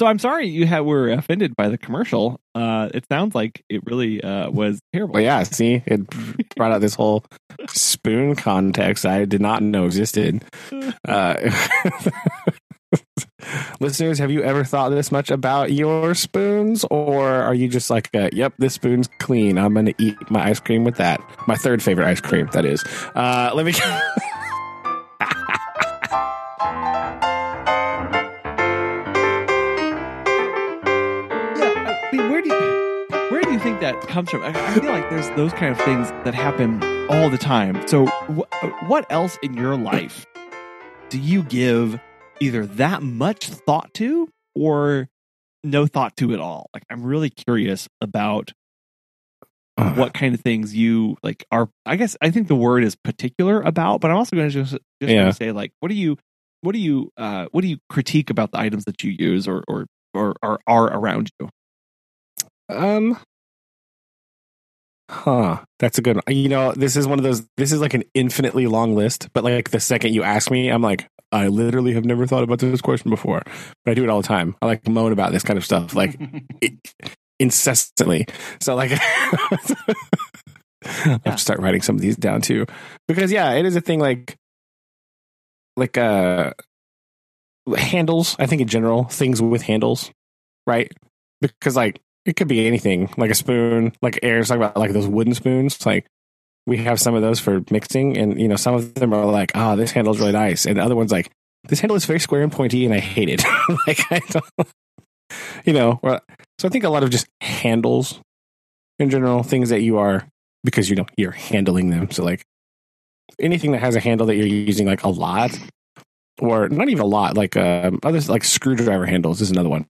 so I'm sorry you had, were offended by the commercial. Uh, it sounds like it really uh, was terrible. Well, yeah. See, it brought out this whole spoon context I did not know existed. Uh, listeners, have you ever thought this much about your spoons, or are you just like, uh, "Yep, this spoon's clean. I'm going to eat my ice cream with that." My third favorite ice cream, that is. Uh, let me. comes from? I, feel like there's those kind of things that happen all the time. So, wh- what else in your life do you give either that much thought to, or no thought to at all? Like, I'm really curious about what kind of things you like are. I guess I think the word is particular about, but I'm also going to just just Yeah. say like, what do you, what do you, uh, what do you critique about the items that you use or or or, or are around you? Um. Huh. That's a good one. You know, this is one of those. This is like an infinitely long list. But like the second you ask me, I'm like, I literally have never thought about this question before. But I do it all the time. I like moan about this kind of stuff, like it, incessantly. So like, I'll have to start writing some of these down too, because yeah, it is a thing. Like, like uh, handles. I think in general, things with handles, right? Because like it could be anything, like a spoon, like Aaron's talking about, like those wooden spoons. Like we have some of those for mixing, and you know, some of them are like, "Oh, this handle's really nice," and the other one's like, "This handle is very square and pointy, and I hate it." like I don't, you know. So I think a lot of just handles in general, things that you are because you know you're handling them. So like anything that has a handle that you're using like a lot, or not even a lot, like um, others like screwdriver handles is another one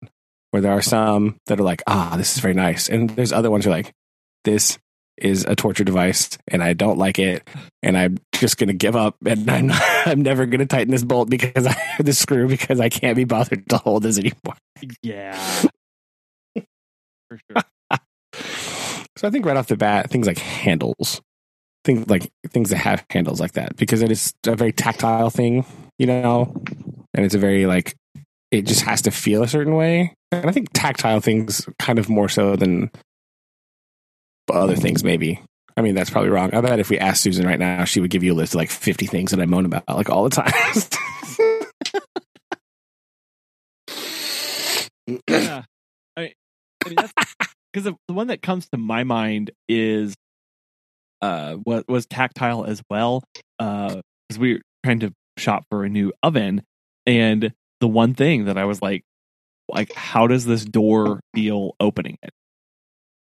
where there are some that are like, ah, this is very nice. And there's other ones who are like, this is a torture device and I don't like it. And I'm just going to give up and I'm, not, I'm never going to tighten this bolt because I have the screw because I can't be bothered to hold this anymore. Yeah, for sure. So I think right off the bat, things like handles, things like things that have handles like that, because it is a very tactile thing, you know, and it's a very like it just has to feel a certain way. And I think tactile things kind of more so than other things, maybe. I mean, that's probably wrong. I bet if we asked Susan right now, she would give you a list of like 50 things that I moan about, like all the time. yeah. I, I mean, because the, the one that comes to my mind is uh what was tactile as well. Uh, because we were trying to shop for a new oven, and the one thing that I was like, like, how does this door feel opening it?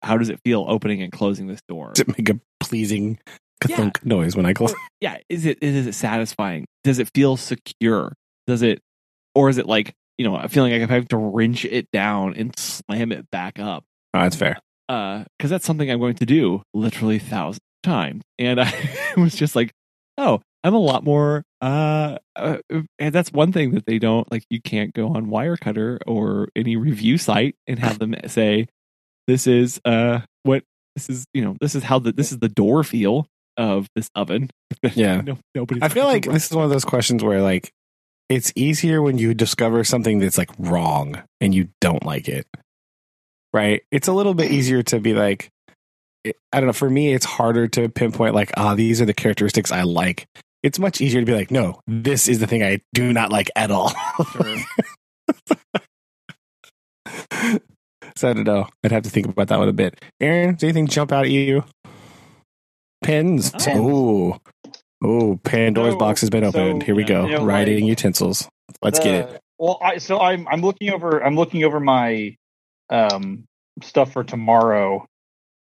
How does it feel opening and closing this door? Does it make a pleasing thunk noise when I close? yeah is it is it satisfying does it feel secure does it or is it like you know feeling like if i have to wrench it down and slam it back up Oh, that's fair. uh because that's something i'm going to do literally thousands of times and i was just like oh i'm a lot more uh, uh and that's one thing that they don't like you can't go on wirecutter or any review site and have them say this is uh what this is you know this is how the this is the door feel of this oven Yeah. no, nobody's I feel like this is one of those questions where like it's easier when you discover something that's like wrong and you don't like it. Right? It's a little bit easier to be like I don't know, for me it's harder to pinpoint like ah these are the characteristics I like. It's much easier to be like no, this is the thing I do not like at all. So I don't know. I'd have to think about that one a bit. Aaron, does anything jump out at you? Pens. Oh. Oh, Pandora's So- box has been opened. so, Here we go. you know, Writing like, utensils. Let's get it. Well, I so I'm I'm looking over I'm looking over my um stuff for tomorrow,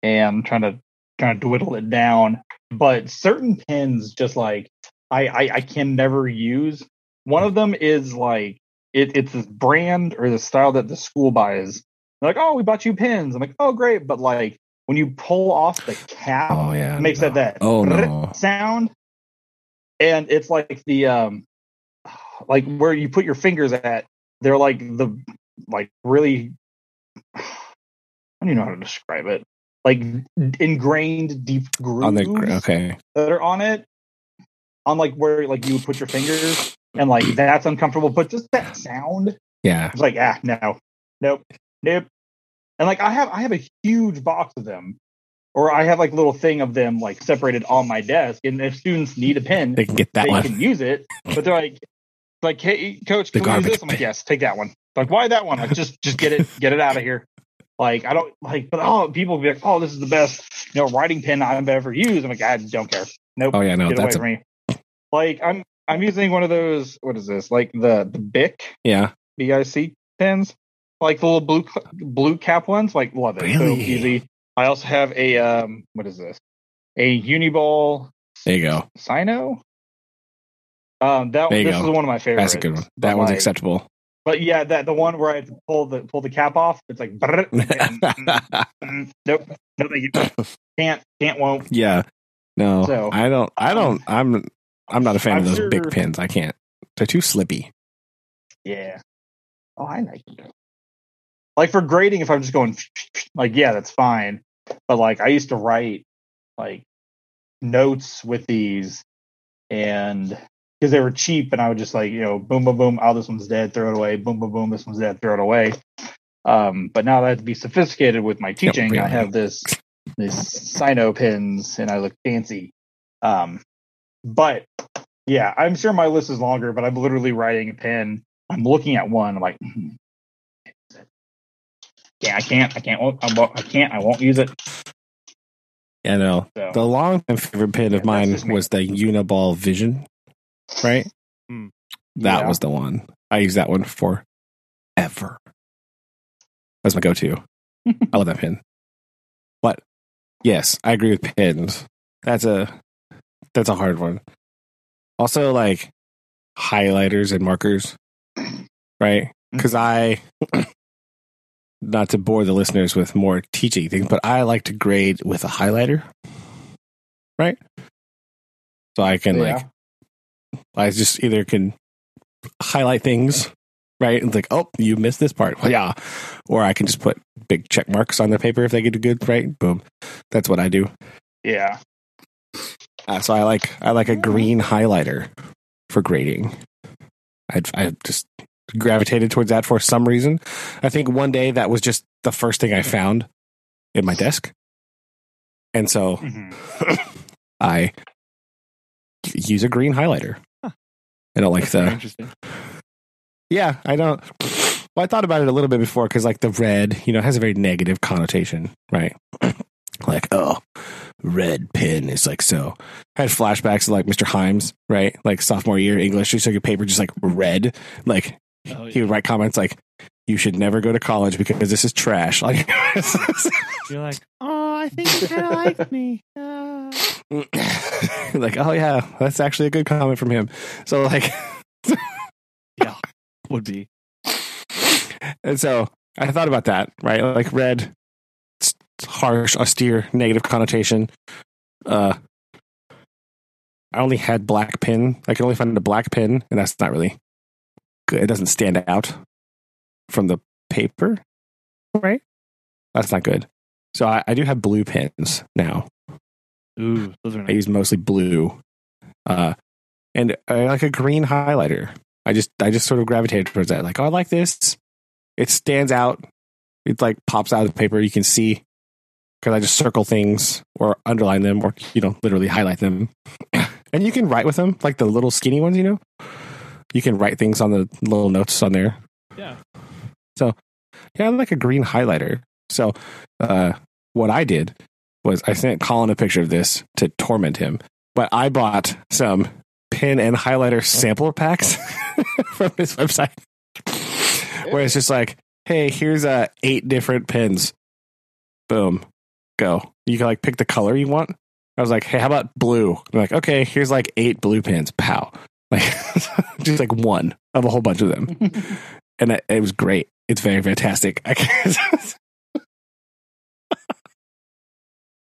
and trying to trying to dwindle it down. But certain pins, just like I I, I can never use. One of them is like it, it's this brand or the style that the school buys. They're like, oh, we bought you pins. I'm like, oh, great. But like when you pull off the cap, Oh yeah. it makes no. that that Oh no. sound and it's like the um like where you put your fingers at they're like the like really i don't even know how to describe it like ingrained deep grooves On the okay. that are on it on like where like you would put your fingers and like that's uncomfortable but just that sound Yeah. it's like ah no nope nope and like i have i have a huge box of them or i have like little thing of them like separated on my desk and if students need a pen They can get that they one. can use it, but they're like, like, hey, coach, The can we use this? I'm like, yes, take that one. Like, why that one? Like, just, just get it, get it out of here. Like, I don't like, but oh, people be like, oh, this is the best, you know, writing pen I've ever used. I'm like, I don't care. Nope, Oh yeah, no, get away that's a, from me. Like, I'm, I'm using one of those. What is this? Like the the Bic yeah. BIC pens, like the little blue blue cap ones. Like, love it. So Really? easy. I also have a um, what is this? A Uniball There you go. Signo. Um, that There you this go. is one of my favorites. That's a good one. But, That one's like, acceptable. but yeah, that the one where I pull the pull the cap off, it's like brrr, and, nope, no you. Can't, can't, won't. yeah. No, So, I don't. I don't. I'm. I'm not a fan I'm of those sure- big pins. I can't. They're too slippy. Yeah. Oh, I like them. Like for grading, if I'm just going like, yeah, that's fine. But like, I used to write like notes with these, and because they were cheap, and I would just like, you know, boom, boom, boom. Oh, this one's dead. Throw it away. Boom, boom, boom. This one's dead. Throw it away. Um, but now that I have to be sophisticated with my teaching, I really. have this this Signo pins, and I look fancy. Um, but yeah, I'm sure my list is longer, but I'm literally writing a pen. I'm looking at one. I'm like, hmm. yeah, I can't, I can't, I won't, I can't, I won't use it. Yeah, no. So The long time favorite pin Yeah, of that's mine was the Uniball Vision. Right. Hmm. That yeah. was the one. I use that one for ever. That's my go-to. I love that pin. But yes, I agree with pins. That's a that's a hard one. Also, like highlighters and markers, right? Mm. Because I, not to bore the listeners with more teaching things, but I like to grade with a highlighter, right? So I can like I just either can highlight things, right? And like, oh, you missed this part. Well, yeah. Or I can just put big check marks on the paper if they get a good, right? Boom. That's what I do. yeah, Uh, so I like I like a green highlighter for grading. I I just gravitated towards that for some reason. I think one day that was just the first thing I found in my desk, and so Mhm. I use a green highlighter. Huh. I don't like That's the interesting. Yeah, I don't. Well, I thought about it a little bit before because, like, the red, you know, has a very negative connotation, right? like, oh, red pen is like so. I had flashbacks to like Mr. Himes, right? Like sophomore year English, just took your paper just like red. Like Oh, he would write comments like, "You should never go to college because this is trash." Like, You're like, oh, I think you kind of like me. Uh, like, oh yeah, that's actually a good comment from him. So like. Yeah, would be. And so I thought about that, right? Like red, it's harsh, austere, negative connotation. Uh, I only had black pen. I could only find a black pen, and that's not really good. It doesn't stand out from the paper, right? That's not good. So I, I do have blue pens now. Ooh, those are I use mostly blue, uh, and I like a green highlighter. I just I just sort of gravitated towards that. Like, oh, I like this. It stands out. It like pops out of the paper. You can see because I just circle things or underline them or you know literally highlight them, and you can write with them like the little skinny ones. You know, you can write things on the little notes on there. Yeah. So, yeah, I like a green highlighter. So, uh, what I did was I sent Colin a picture of this to torment him, but I bought some pen and highlighter sampler packs from his website, where it's just like, hey, here's uh, eight different pens. Boom, go. You can like pick the color you want. I was like, hey, how about blue? I'm like, okay, here's like eight blue pens. Pow. Like, just like one of a whole bunch of them and it, it was great. It's very fantastic. I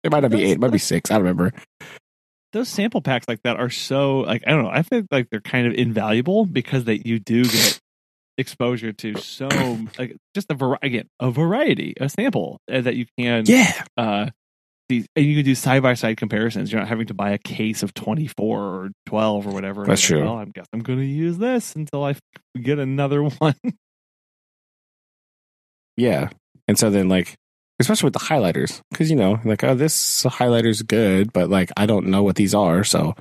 it might not be eight, it might be six. I don't remember. Those sample packs like that are so like I don't know. I feel like they're kind of invaluable because that you do get exposure to so like just a variety again a variety a sample uh, that you can Yeah, uh these and you can do side by side comparisons. You're not having to buy a case of 24 or 12 or whatever. That's Like, true. Well, I guess I'm to use this until i get another one. yeah. And so then, like, especially with the highlighters, because you know, like, oh, this highlighter's good, but like, I don't know what these are. So,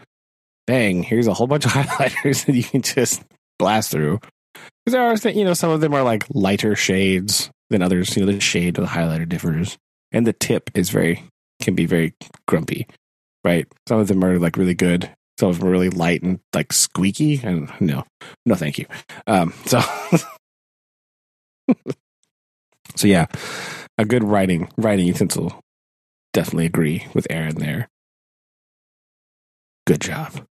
bang, here's a whole bunch of highlighters that you can just blast through. Because there are, you know, some of them are like lighter shades than others. You know, the shade of the highlighter differs, and the tip is very can be very grumpy, right? Some of them are like really good. Some of them are really light and like squeaky. And no, no, thank you. Um, so, so yeah, a good writing writing utensil. Definitely agree with Aaron there. Good job.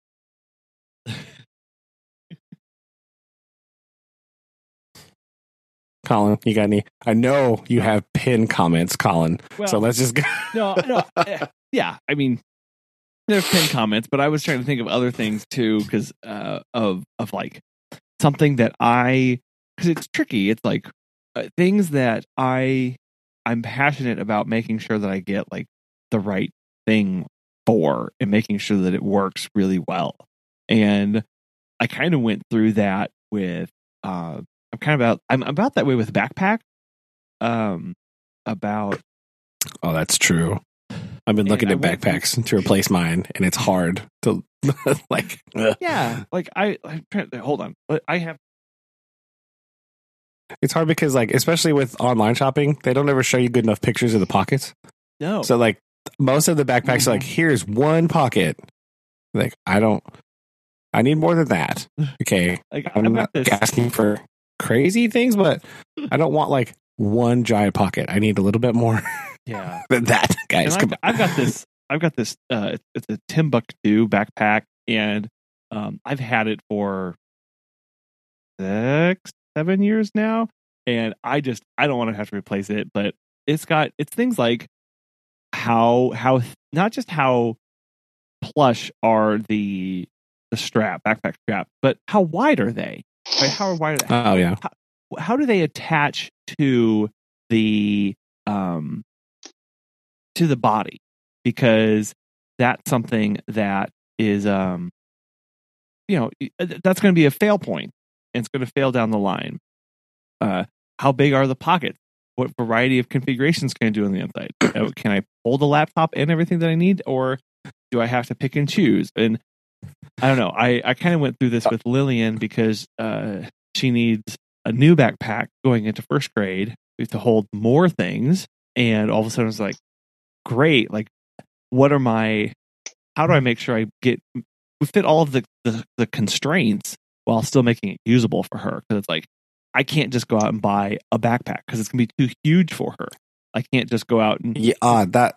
Colin, you got any? I know you have pin comments, Colin. Well, so let's just go. no, no, eh, yeah. I mean, there's pin comments, but I was trying to think of other things too, because uh, of of like something that I because it's tricky. It's like uh, things that I I'm passionate about making sure that I get like the right thing for and making sure that it works really well. And I kind of went through that with uh I'm kind of about I'm about that way with backpack. Um about Oh, that's true. I've been looking I at went backpacks to replace mine, and it's hard to like. yeah, like I I'm trying to, hold on. I have It's hard because, like, especially with online shopping, they don't ever show you good enough pictures of the pockets. no So, like, most of the backpacks are like, Mhm. here's one pocket. Like, I don't. I need more than that. Okay, like I'm I've not asking for crazy things, but I don't want like one giant pocket. I need a little bit more yeah. than that, guys. Come I've. I've got this. I've got this. Uh, it's- it's a Timbuk2 backpack, and um, I've had it for six, seven years now, and I just I don't want to have to replace it. But it's got it's things like how how not just how plush are the the strap backpack strap, but how wide are they? Right? How are they? Oh yeah, how do they attach to the um to the body because that's something that is um you know uh, that's going to be a fail point and it's going to fail down the line uh how big are the pockets what variety of configurations can i do on the inside Uh, can i hold the laptop and everything that i need or do i have to pick and choose and i don't know. I i kind of went through this with lillian because uh she needs a new backpack going into first grade. We have to hold more things and all of a sudden it's like great like what are my how do i make sure i get we fit all of the the, the constraints while still making it usable for her? Because it's like i can't just go out and buy a backpack because it's going to be too huge for her. I can't just go out and yeah. Uh, that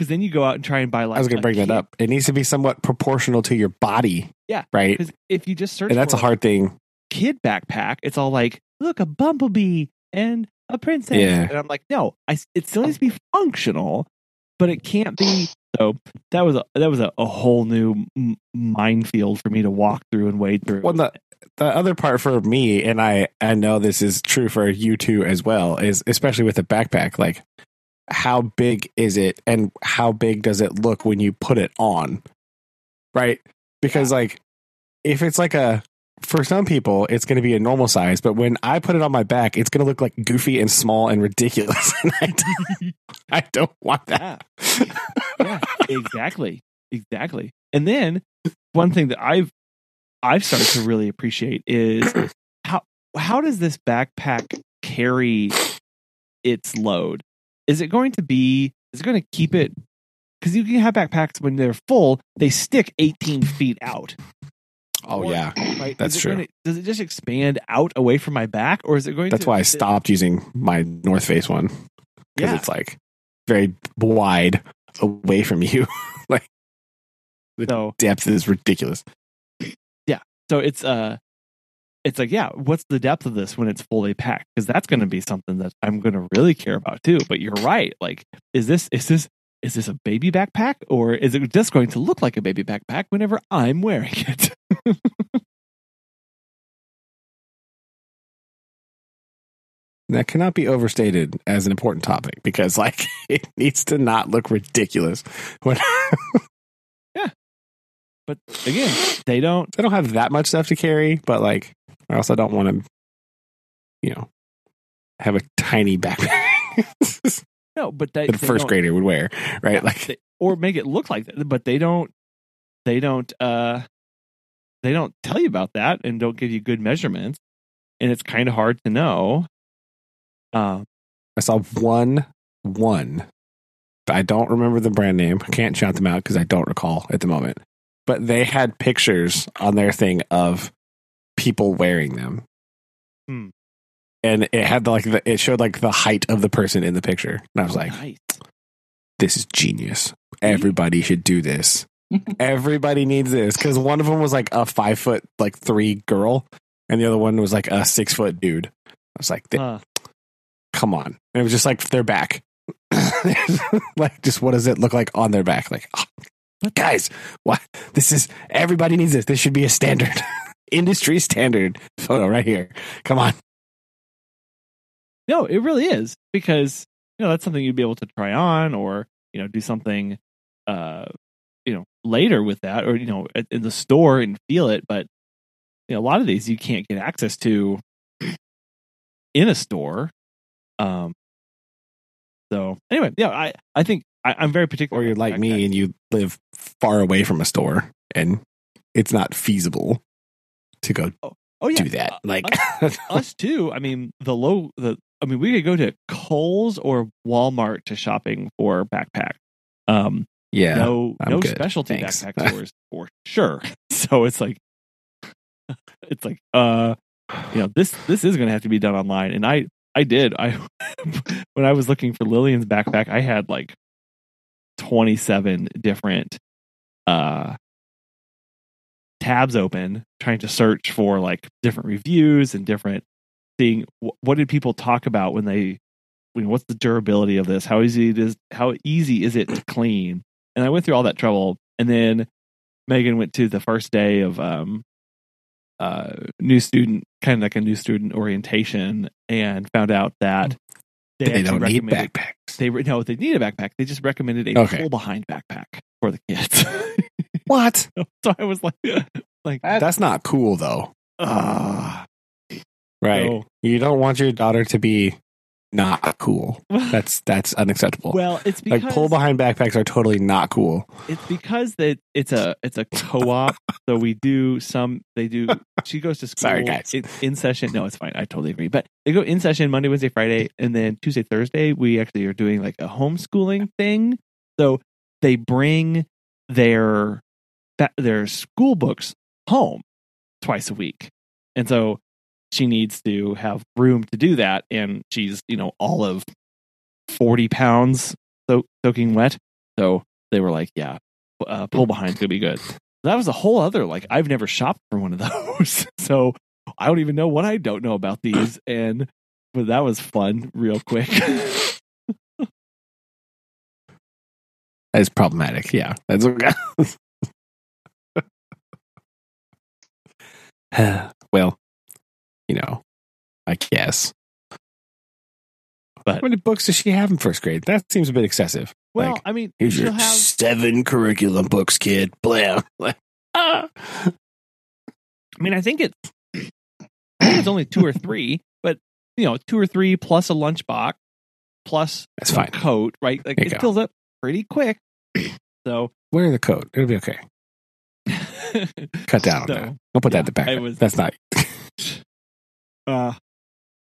because then you go out and try and buy like I was going to bring that up. It needs to be somewhat proportional to your body. Yeah, right. because if you just search And that's a hard thing. kid backpack, it's all like, look, a bumblebee and a princess. Yeah. And I'm like, no, I, it still needs to be oh. functional, but it can't be. So that was a, that was a, a whole new m- minefield for me to walk through and wade through. Well, the the other part for me, and I I know this is true for you too as well, is especially with a backpack, like how big is it, and how big does it look when you put it on, right? Because like if it's like a for some people it's going to be a normal size, but when I put it on my back, it's going to look like goofy and small and ridiculous, and I don't, I don't want that. yeah, exactly, exactly. And then one thing that I've I've started to really appreciate is how how does this backpack carry its load? Is it going to be? Is it going to keep it? Because you can have backpacks when they're full, they stick 18 feet out. Oh Or- yeah, Right? That's true. gonna- does it just expand out away from my back, or is it going? To. That's to, why I stopped using my North Face one because Yeah. it's like very wide away from you. like the So depth is ridiculous. Yeah. So it's uh it's like, yeah, what's the depth of this when it's fully packed? Because that's gonna be something that I'm gonna really care about too. But you're right. Like, is this is this is this a baby backpack or is it just going to look like a baby backpack whenever I'm wearing it? That cannot be overstated as an important topic because like it needs to not look ridiculous. When yeah, but again, they don't They don't have that much stuff to carry, but like I also don't want to, you know, have a tiny backpack no, but that a first grader would wear, right? Yeah, Like they- or make it look like that, but they don't they don't uh they don't tell you about that and don't give you good measurements. And it's kind of hard to know. Um I saw one, one. I don't remember the brand name. I can't shout them out because I don't recall at the moment. But they had pictures on their thing of people wearing them, Hmm. and it had like the, it showed like the height of the person in the picture. And I was like, nice. "This is genius. Everybody should do this. Everybody needs this." Because one of them was like a five foot like three girl, and the other one was like a six foot dude. I was like, Huh. come on. And it was just like their back. like, just what does it look like on their back? Like, oh, guys, what? This is everybody needs this. This should be a standard, industry standard photo right here. Come on. No, it really is because you know that's something you'd be able to try on or you know do something uh you know later with that or you know at- in the store and feel it but you know, a lot of these you can't get access to in a store um so anyway yeah i i think I, i'm very particular Or you're like me and you live far away from a store and it's not feasible to go oh yeah do that. Uh, Like, us too. I mean, the low the I mean, we could go to Kohl's or Walmart to shopping for backpack. Um, yeah. no, I'm no good. specialty Thanks. backpack stores for sure. So it's like, it's like, uh, you know, this this is going to have to be done online. And I I did I when I was looking for Lillian's backpack, I had like twenty seven different uh tabs open trying to search for like different reviews and different seeing wh- what did people talk about when they you know, what's the durability of this? How easy it is how easy is it to clean? And i went through all that trouble and then megan went to the first day of um uh new student kind of like a new student orientation and found out that they, actually don't need backpacks. they no they need a backpack. They just recommended a Okay. pull behind backpack for the kids What? so i was like like That's- That's not cool though. ah Right. So- You don't want your daughter to be not cool. That's that's unacceptable. well it's because like pull behind backpacks are totally not cool. it's because that it's a it's a co-op so we do some they do she goes to school Sorry, guys. in session no it's fine i totally agree but they go in session monday wednesday friday and then tuesday thursday we actually are doing like a homeschooling thing so they bring their that their school books home twice a week and so she needs to have room to do that and she's you know all of 40 pounds so- soaking wet so they were like yeah uh, pull behind's gonna be good that was a whole other like i've never shopped for one of those so i don't even know what i don't know about these and but that was fun real quick That's problematic. Yeah. That's okay. well, you know, I guess. But- how many books does she have in first grade? That seems a bit excessive. well Like, i mean Here's she'll your have seven curriculum books, kid. Blam. Ah. i mean i think it's i think it's only two or three but you know two or three plus a lunchbox plus That's fine. coat right like it go. fills up pretty quick so Wear the coat. It'll be okay. Cut down on that. Don't put yeah, that in the back. I was- That's not. uh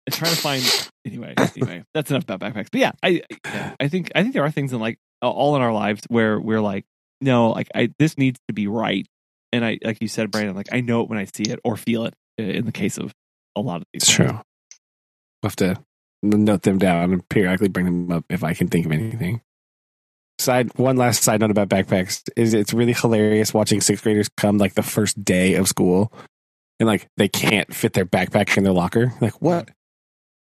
and trying to find anyway anyway that's enough about backpacks but yeah I, I yeah, i think i think there are things in like all in our lives where we're like no like i this needs to be right and i like you said brandon like i know it when i see it or feel it in the case of a lot of these true. We'll have to note them down and periodically bring them up if I can think of anything. Side one last side note about backpacks is it's really hilarious watching sixth graders come like the first day of school and like they can't fit their backpack in their locker. Like what?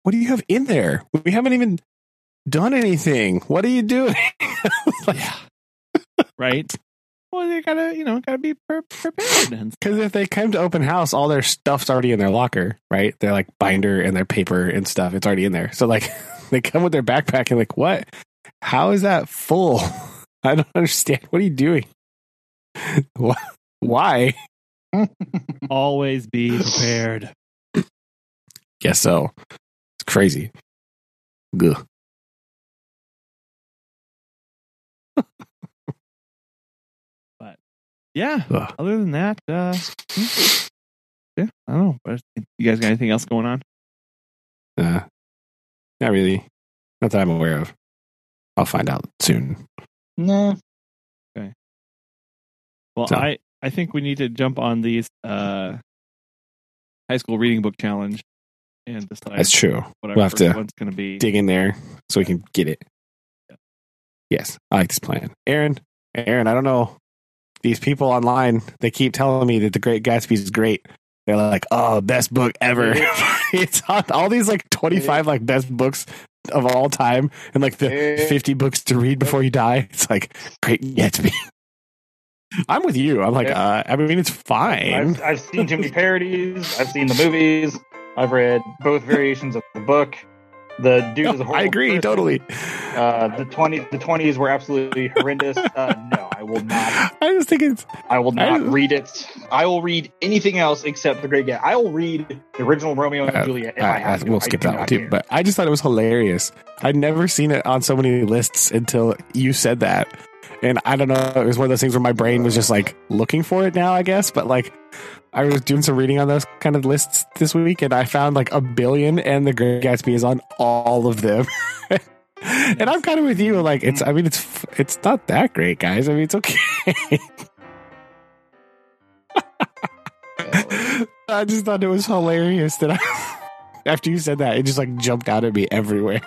What do you have in there? We haven't even done anything. What are you doing? Like, yeah right well they gotta you know gotta be pre- prepared Because if they come to open house, all their stuff's already in their locker, right? they're like binder and their paper and stuff, it's already in there. So like they come with their backpack and like, what? How is that full? I don't understand. What are you doing? Why? always be prepared Guess so. It's crazy. Ugh. But yeah Ugh. other than that uh yeah i don't know you guys got anything else going on Uh, not really. Not that I'm aware of. I'll find out soon. no. Okay. Well, So- I I think we need to jump on these uh high school reading book challenge and decide That's true. what our We'll have to one's going to be. Dig in there so we can get it. Yeah. Yes, I like this plan. Aaron, Aaron, I don't know. These people online, they keep telling me that The Great Gatsby is great. They're like, oh, best book ever. it's on all these like 25 like best books of all time and like the Eh. 50 books to read before you die. It's like Great Gatsby. I'm with you. I'm like, Yeah. uh, I mean, it's fine. I've, I've seen too many parodies. I've seen the movies. I've read both variations of the book. The dude is a No, horrible I agree person. totally. Uh, the twenty the twenties were absolutely horrendous. Uh, no, I will not. I just think it's I will not I- read it. I will read anything else except the Great Gatsby. I will read the original Romeo and Uh, Juliet. If I have we'll I skip do that one too. care. But I just thought it was hilarious. I'd never seen it on so many lists until you said that. And I don't know, it was one of those things where my brain was just like looking for it now, I guess. But like, I was doing some reading on those kind of lists this week, and I found like a billion, and The Great Gatsby is on all of them. and I'm kind of with you. Like, it's, I mm. mean, it's it's not that great, guys. I mean, it's okay. I just thought it was hilarious that I, after you said that, it just like jumped out at me everywhere.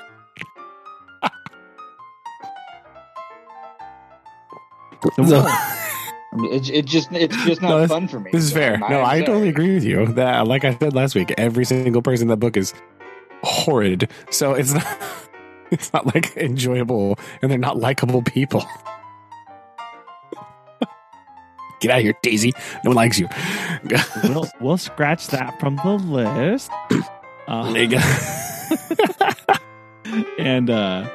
So, So- I mean, it, it just it's just not No, fun for me. This is So fair. No, I'm sorry. totally agree with you. That, like I said last week, every single person in that book is horrid. So it's not, it's not like enjoyable, and they're not likable people. Get out of here, Daisy. No one likes you. we'll we'll scratch that from the list. Uh, There you go. and uh,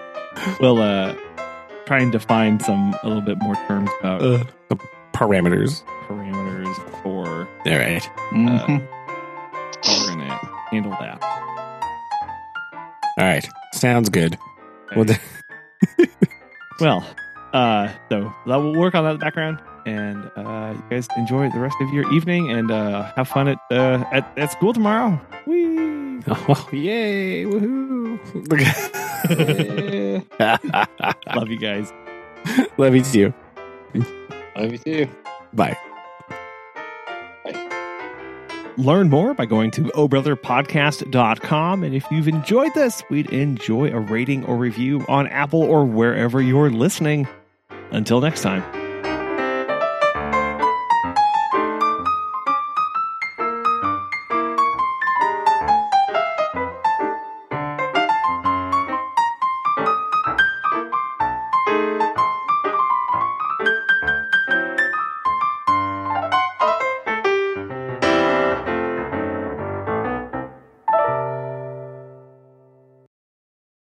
we'll uh, try and define some a little bit more terms about Uh, the parameters. parameters for All right. Mhm. how we're gonna handle that. All right. Sounds good. Well, Okay. the- Well, uh, so that will work on that background, and uh, you guys enjoy the rest of your evening and uh, have fun at uh, at, at school tomorrow. Whee! Oh, yay! Woohoo! Love you guys. Love you too. Love you too. Bye. Bye. Learn more by going to ohbrotherpodcast.com. And if you've enjoyed this, we'd enjoy a rating or review on Apple or wherever you're listening. Until next time.